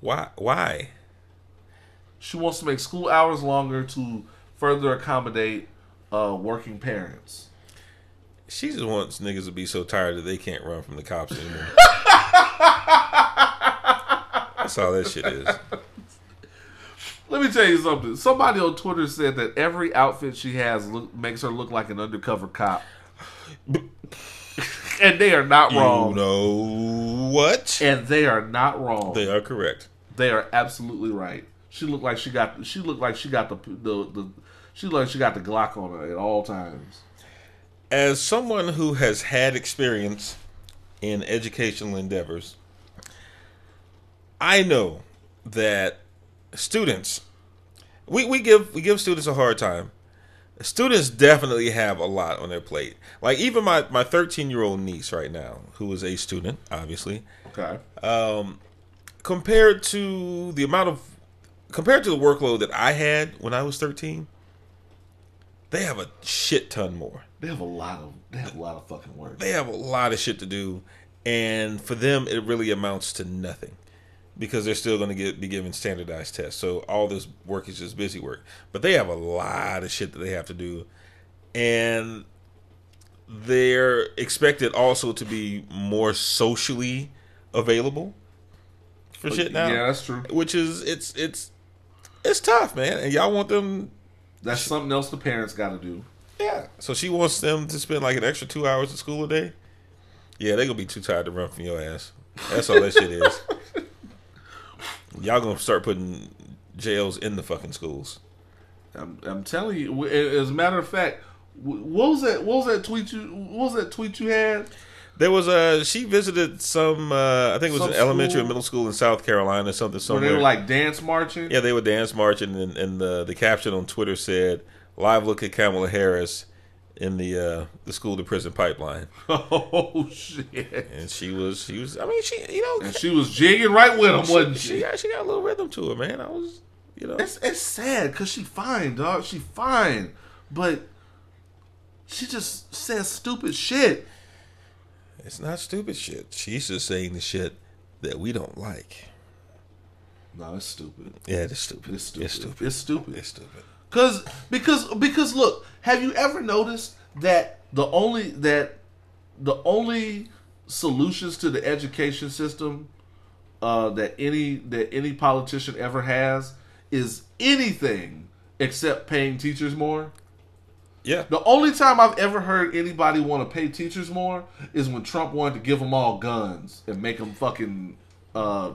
Speaker 2: why? Why?
Speaker 1: She wants to make school hours longer to further accommodate uh, working parents.
Speaker 2: She just wants niggas to be so tired that they can't run from the cops anymore. (laughs) That's all that shit is.
Speaker 1: Let me tell you something. Somebody on Twitter said that every outfit she has look, makes her look like an undercover cop. (laughs) and they are not wrong.
Speaker 2: You know what?
Speaker 1: And they are not wrong.
Speaker 2: They are correct.
Speaker 1: They are absolutely right. She looked like she got. She looked like she got the the, the she looked like she got the Glock on her at all times.
Speaker 2: As someone who has had experience in educational endeavors, I know that students we, we give we give students a hard time. Students definitely have a lot on their plate. Like even my my 13 year old niece right now, who is a student, obviously,
Speaker 1: Okay.
Speaker 2: Um, compared to the amount of compared to the workload that I had when I was 13, they have a shit ton more.
Speaker 1: They have a lot of they have a lot of fucking work.
Speaker 2: They have a lot of shit to do, and for them, it really amounts to nothing because they're still going to get be given standardized tests. So all this work is just busy work, but they have a lot of shit that they have to do, and they're expected also to be more socially available for oh, shit now.
Speaker 1: Yeah, that's true.
Speaker 2: which is it's it's it's tough, man. And y'all want them,
Speaker 1: That's something else the parents got to do.
Speaker 2: yeah. So she wants them to spend like an extra two hours at school a day. Yeah, they're gonna be too tired to run from your ass. That's all that shit is. (laughs) Y'all gonna start putting jails in the fucking schools.
Speaker 1: I'm, I'm telling you. As a matter of fact, what was that? What was that tweet you? What was that tweet you had?
Speaker 2: There was a she visited some uh, I think it was
Speaker 1: Some
Speaker 2: an elementary
Speaker 1: school?
Speaker 2: or middle school in South Carolina, something
Speaker 1: Where
Speaker 2: somewhere.
Speaker 1: they were like dance marching.
Speaker 2: Yeah, they were dance marching, and, and the the caption on Twitter said, "Live look at Kamala Harris in the uh, the school to prison pipeline, (laughs)
Speaker 1: Oh shit!
Speaker 2: and she was she was. I mean, she you know
Speaker 1: And she was jigging right with him, wasn't
Speaker 2: she,
Speaker 1: she?
Speaker 2: got she got a little rhythm to her, man. I was you know
Speaker 1: It's it's sad because she fine, dog. She fine, but she just says stupid shit.
Speaker 2: it's not stupid shit. She's just saying the shit that we don't like.
Speaker 1: No, it's stupid.
Speaker 2: Yeah, it's stupid.
Speaker 1: It's stupid.
Speaker 2: It's stupid.
Speaker 1: It's stupid.
Speaker 2: It's stupid.
Speaker 1: Cause because because look, have you ever noticed that the only that the only solutions to the education system uh, that any that any politician ever has is anything except paying teachers more.
Speaker 2: Yeah,
Speaker 1: The only time I've ever heard anybody want to pay teachers more is when Trump wanted to give them all guns and make them fucking uh,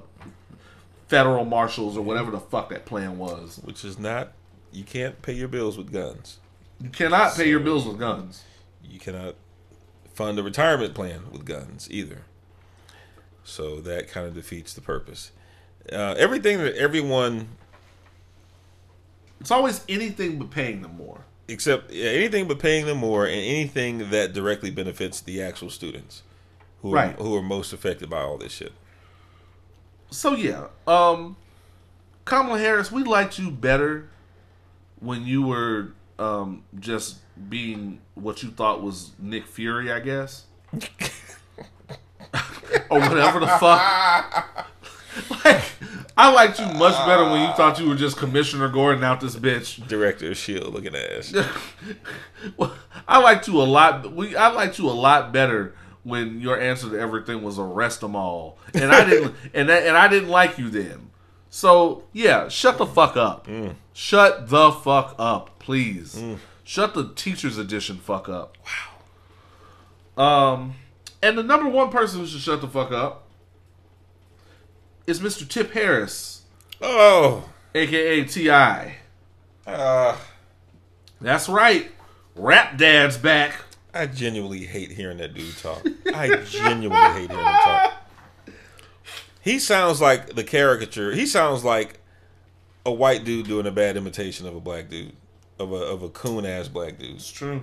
Speaker 1: federal marshals or whatever the fuck that plan was.
Speaker 2: which is not. You can't pay your bills with guns.
Speaker 1: You cannot pay your bills with guns.
Speaker 2: You cannot fund a retirement plan with guns either. So that kind of defeats the purpose. Uh, everything that everyone
Speaker 1: It's always anything but paying them more.
Speaker 2: except yeah, anything but paying them more and anything that directly benefits the actual students who are, who are most affected by all this shit.
Speaker 1: So yeah, um, Kamala Harris, we liked you better when you were um, just being what you thought was Nick Fury, I guess, (laughs) or whatever the fuck. like, I liked you much better when you thought you were just Commissioner Gordon out this bitch.
Speaker 2: Director of Shield looking ass. (laughs)
Speaker 1: Well, I liked you a lot. We I liked you a lot better when your answer to everything was arrest them all, and I didn't and that, and I didn't like you then. So yeah, shut the fuck up. Shut the fuck up, please. Shut the teachers edition fuck up. Wow. Um, and the number one person who should shut the fuck up is Mr. Tip Harris,
Speaker 2: Oh,
Speaker 1: aka Ti.
Speaker 2: uh,
Speaker 1: That's right. Rap Dad's back.
Speaker 2: I genuinely hate hearing that dude talk. I genuinely hate hearing him talk. He sounds like the caricature. He sounds like a white dude doing a bad imitation of a black dude, of a of a coon ass black dude.
Speaker 1: It's true.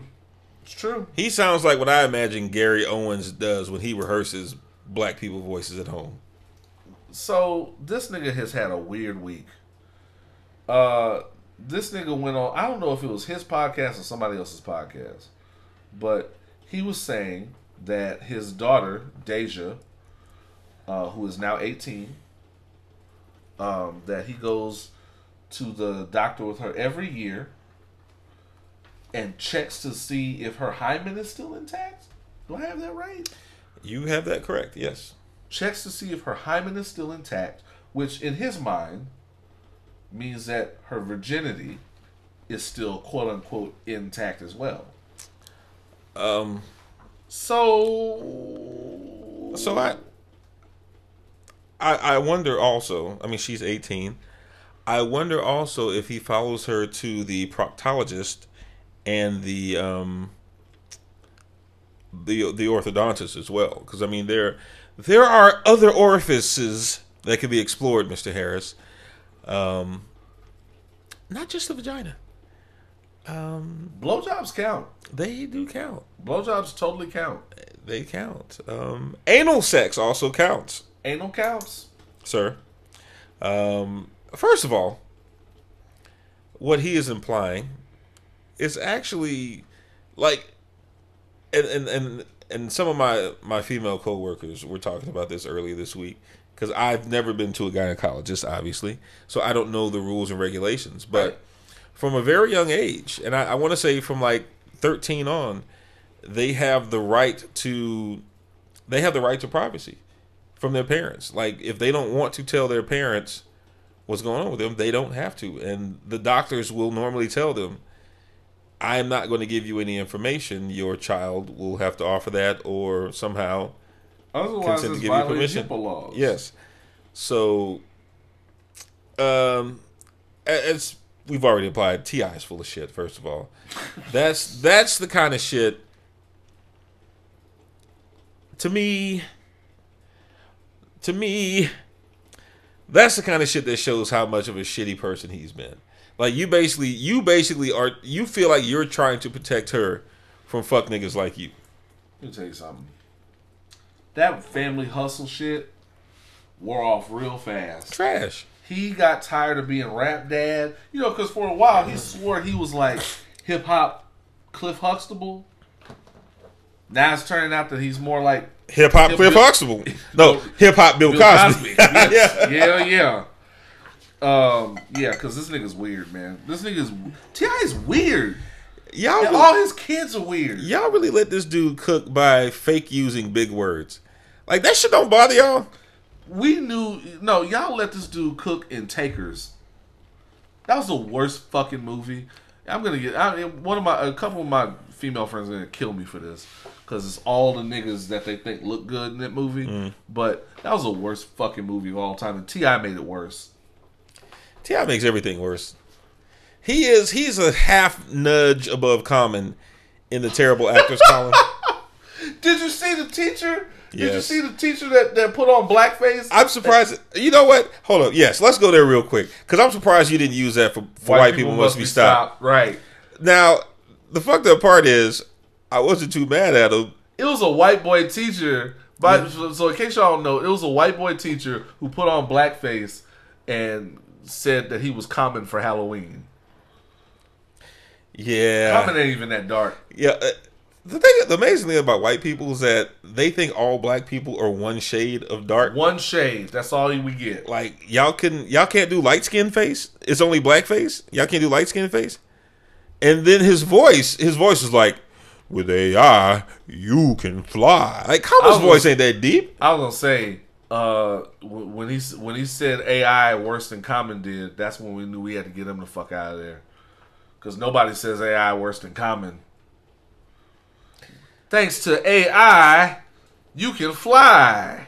Speaker 1: It's true.
Speaker 2: He sounds like what I imagine Gary Owens does when he rehearses black people voices at home.
Speaker 1: So this nigga has had a weird week. Uh, this nigga went on. I don't know if it was his podcast or somebody else's podcast, but he was saying that his daughter Deyjah, uh, who is now eighteen, um, that he goes to the doctor with her every year and checks to see if her hymen is still intact. Do I have that right?
Speaker 2: You have that correct, yes.
Speaker 1: checks to see if her hymen is still intact, which in his mind means that her virginity is still quote unquote intact as well.
Speaker 2: Um,
Speaker 1: So
Speaker 2: so I, I, I wonder also. I mean, she's eighteen. I wonder also if he follows her to the proctologist and the um the the orthodontist as well. Because I mean, there there are other orifices that can be explored, Mister Harris. Um, not just the vagina. Um,
Speaker 1: blowjobs count.
Speaker 2: they do count.
Speaker 1: Blowjobs totally count.
Speaker 2: They count. Um, anal sex also counts,
Speaker 1: Anal counts.
Speaker 2: sir. Um, first of all, what he is implying is actually like, and and and, and some of my my female coworkers were talking about this earlier this week because I've never been to a gynecologist, obviously, so I don't know the rules and regulations, but.
Speaker 1: Right.
Speaker 2: From a very young age, and I, I want to say from like 13 on, they have the right to they have the right to privacy from their parents. Like if they don't want to tell their parents what's going on with them, they don't have to. And the doctors will normally tell them, I am not going to give you any information. Your child will have to offer that or somehow
Speaker 1: Otherwise,
Speaker 2: consent to give you permission.
Speaker 1: Laws.
Speaker 2: Yes. So um as we've already applied, T.I. is full of shit, first of all. (laughs) That's that's the kind of shit to me to me that's the kind of shit that shows how much of a shitty person he's been. Like you basically you basically are you feel like you're trying to protect her from fuck niggas like you.
Speaker 1: Let me tell you something. That family hustle shit wore off real fast.
Speaker 2: Trash.
Speaker 1: He got tired of being rap dad. You know, because for a while he swore he was like hip hop Cliff Huxtable. Now it's turning out that he's more like
Speaker 2: Hip hop Cliff Huxtable. (laughs) No, hip hop Bill,
Speaker 1: Bill
Speaker 2: Cosby.
Speaker 1: Cosby. Yes. (laughs)
Speaker 2: yeah.
Speaker 1: yeah, yeah. Um, yeah, because this nigga's weird, man. This nigga's T.I is weird.
Speaker 2: Y'all really,
Speaker 1: all his kids are weird.
Speaker 2: y'all really let this dude cook by fake using big words. Like that shit don't bother y'all.
Speaker 1: We knew no, y'all let this dude cook in Takers. That was the worst fucking movie. I'm gonna get I, one of my a couple of my female friends are gonna kill me for this because it's all the niggas that they think look good in that movie. Mm. But that was the worst fucking movie of all time, and T.I made it worse.
Speaker 2: T.I makes everything worse. He is he's a half nudge above Common in the terrible actors (laughs) column.
Speaker 1: Did you see the teacher? Did you see the teacher that, that put on blackface?
Speaker 2: I'm surprised. You know what? Hold up. Yes, let's go there real quick because I'm surprised you didn't use that for, for white, people, must be stopped.
Speaker 1: Right.
Speaker 2: Now, the fucked up part is I wasn't too mad at him.
Speaker 1: It was a white boy teacher. But so, so in case y'all don't know, it was a white boy teacher who put on blackface and said that he was Common for Halloween.
Speaker 2: Yeah,
Speaker 1: Common ain't even that dark.
Speaker 2: yeah. uh, The thing, the amazing thing about white people is that they think all black people are one shade of dark.
Speaker 1: One shade. That's all we get.
Speaker 2: Like y'all can, y'all can't do light skin face. It's only black face. Y'all can't do light skin face. And then his voice, his voice is like, "With AI, you can fly." Like Common's
Speaker 1: I
Speaker 2: voice ain't that deep.
Speaker 1: I was gonna say uh, when he when he said AI worse than Common did, that's when we knew we had to get him the fuck out of there. Because nobody says AI worse than Common. Thanks to AI, you can fly.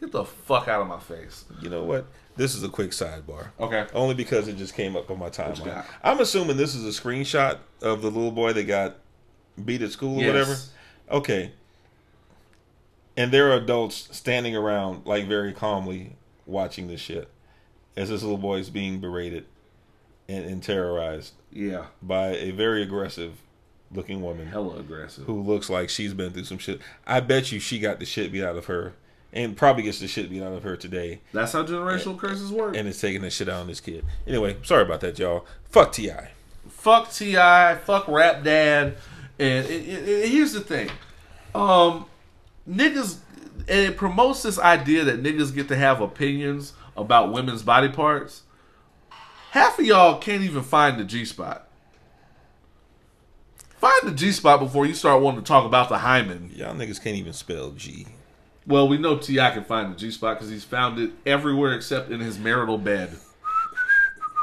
Speaker 1: Get the fuck out of my face.
Speaker 2: You know what? This is a quick sidebar.
Speaker 1: Okay.
Speaker 2: Only because it just came up on my timeline. I'm assuming this is a screenshot of the little boy that got beat at school or
Speaker 1: Yes.
Speaker 2: whatever. Okay. And there are adults standing around, like very calmly, watching this shit as this little boy is being berated and, and terrorized
Speaker 1: Yeah.
Speaker 2: by a very aggressive looking woman
Speaker 1: Hella aggressive.
Speaker 2: who looks like she's been through some shit. I bet you she got the shit beat out of her and probably gets the shit beat out of her today
Speaker 1: That's how generational curses work.
Speaker 2: and is taking the shit out on this kid. Anyway, sorry about that, y'all. Fuck T.I.
Speaker 1: fuck T.I, fuck Rap Dad, and it, it, it- here's the thing, um, niggas, and it promotes this idea that niggas get to have opinions about women's body parts. Half of y'all can't even find the G spot. Find the G spot before you start wanting to talk about the hymen.
Speaker 2: Y'all niggas can't even spell G.
Speaker 1: Well, we know T.I can find the G spot because he's found it everywhere except in his marital bed.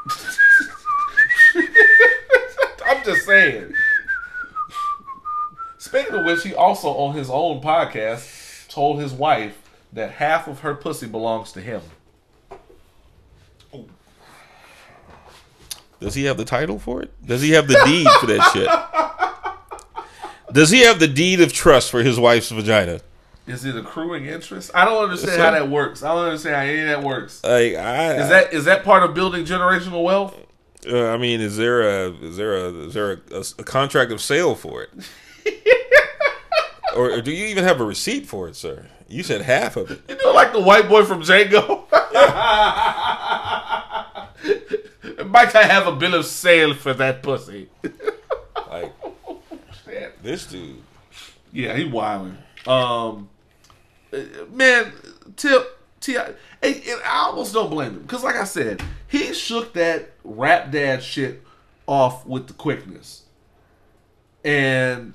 Speaker 1: (laughs) I'm just saying. Speaking of which, he also on his own podcast told his wife that half of her pussy belongs to him.
Speaker 2: Does he have the title for it? Does he have the deed for that shit? Does he have the deed of trust for his wife's vagina?
Speaker 1: Is it accruing interest? I don't understand
Speaker 2: Yes,
Speaker 1: how that works. I don't understand how any of that works.
Speaker 2: Like, I,
Speaker 1: Is that is that part of building generational wealth?
Speaker 2: Uh, I mean, is there a is there a is there a, a, a contract of sale for it, (laughs) or, or do you even have a receipt for it, sir? You said half of it.
Speaker 1: You know, like the white boy from Django. Might I have a bill of sale for that pussy?
Speaker 2: Like this dude.
Speaker 1: Yeah, he wilding. Um, man, Tip T.I, and, and I almost don't blame him because, like I said, he shook that rap dad shit off with the quickness, and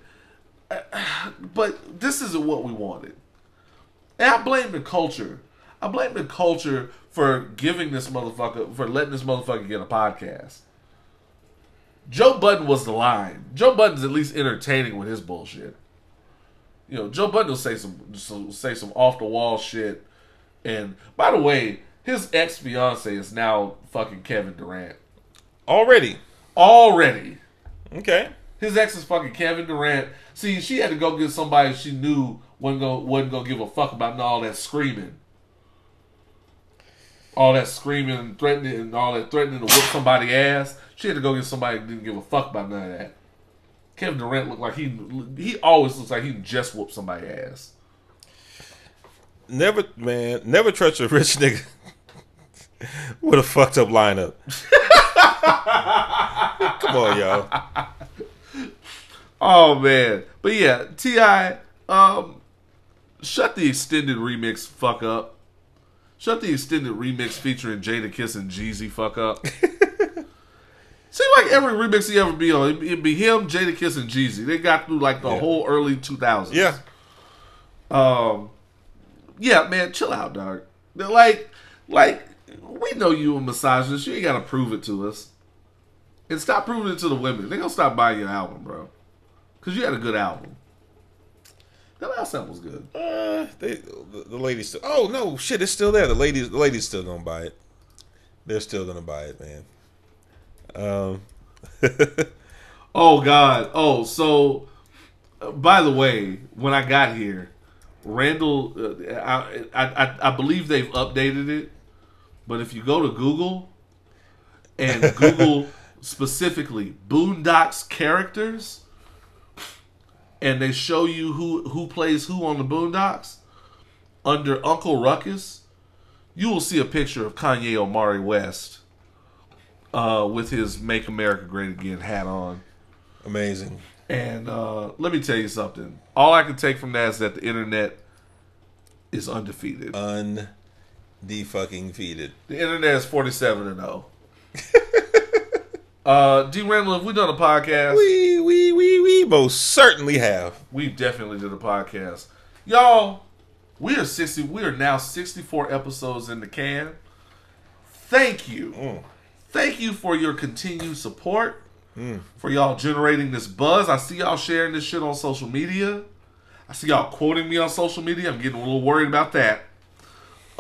Speaker 1: (sighs) but this isn't what we wanted. And I blame the culture. I blame the culture for giving this motherfucker for letting this motherfucker get a podcast. Joe Budden was the line. Joe Budden's at least entertaining with his bullshit. You know, Joe Budden will say some, some say some off the wall shit. And by the way, his ex fiance is now fucking Kevin Durant.
Speaker 2: Already.
Speaker 1: Already.
Speaker 2: Okay.
Speaker 1: His ex is fucking Kevin Durant. See, she had to go get somebody she knew wasn't gonna wasn't gonna give a fuck about all that screaming. All that screaming and threatening and all that threatening to whip somebody ass. She had to go get somebody didn't give a fuck about none of that. Kevin Durant looked like he he always looks like he just whooped somebody's ass.
Speaker 2: Never, man, never trust a rich nigga (laughs) with a fucked up lineup. (laughs) Come on, y'all.
Speaker 1: Oh man, but yeah, T.I, um, shut the extended remix fuck up. Shut the extended remix featuring Jadakiss and Jeezy fuck up. (laughs) Seems like every remix he ever be on, it'd be- it'd be him, Jadakiss, and Jeezy. They got through like the
Speaker 2: Yeah.
Speaker 1: whole early two thousands.
Speaker 2: Yeah,
Speaker 1: Um, yeah, man, chill out, dog. They're Like, like we know you a misogynist. You ain't gotta prove it to us. And stop proving it to the women. They gonna stop buying your album, bro. Cause you had a good album. That last album was good.
Speaker 2: uh, they, the, the ladies. Still, oh no, shit, it's still there. The ladies, the ladies still gonna buy it. They're still gonna buy it, man. Um, (laughs)
Speaker 1: Oh God. Oh, so uh, by the way, when I got here, Randle, uh, I, I I I believe they've updated it, but if you go to Google and (laughs) Google specifically Boondocks characters, and they show you who who plays who on the Boondocks under Uncle Ruckus, you will see a picture of Kanye Omari West uh, with his "Make America Great Again" hat on.
Speaker 2: amazing.
Speaker 1: And uh, let me tell you something. All I can take from that is that the internet is undefeated.
Speaker 2: Un, the fucking feeded.
Speaker 1: the internet is forty-seven and zero. (laughs) uh, D. Randle, have we done a podcast?
Speaker 2: We we we we most certainly have.
Speaker 1: We definitely did a podcast, y'all. We are sixty. We are now sixty-four episodes in the can. Thank you, thank you for your continued support. For y'all generating this buzz. I see y'all sharing this shit on social media. I see y'all quoting me on social media. I'm getting a little worried about that.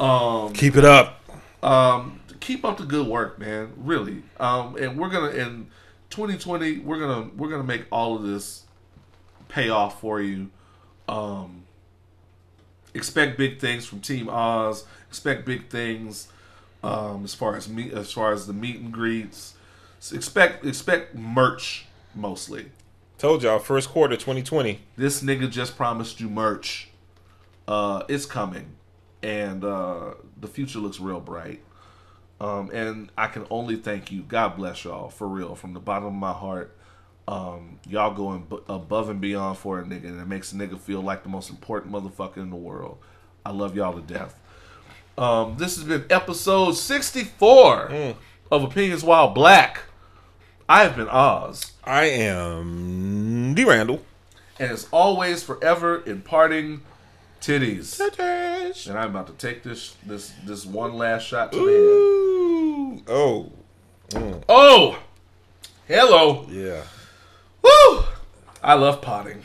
Speaker 1: Um,
Speaker 2: Keep it up.
Speaker 1: um, keep up the good work, man. Really. Um, and we're gonna in 2020, we're gonna we're gonna make all of this pay off for you. Um, expect big things from Team Oz. Expect big things um, as far as me as far as the meet and greets. Expect expect merch mostly.
Speaker 2: Told y'all, first quarter 2020.
Speaker 1: This nigga just promised you merch. Uh, it's coming, and uh, the future looks real bright. Um, and I can only thank you. God bless y'all for real, from the bottom of my heart. Um, y'all going b- above and beyond for a nigga, and it makes a nigga feel like the most important motherfucker in the world. I love y'all to death. Um, this has been episode 64 of Opinions While Black. I have been Oz.
Speaker 2: I am D Randle.
Speaker 1: and as always, forever imparting titties. And I'm about to take this this this one last shot to the head.
Speaker 2: Oh. Mm.
Speaker 1: Oh, hello,
Speaker 2: Yeah.
Speaker 1: woo! I love potting.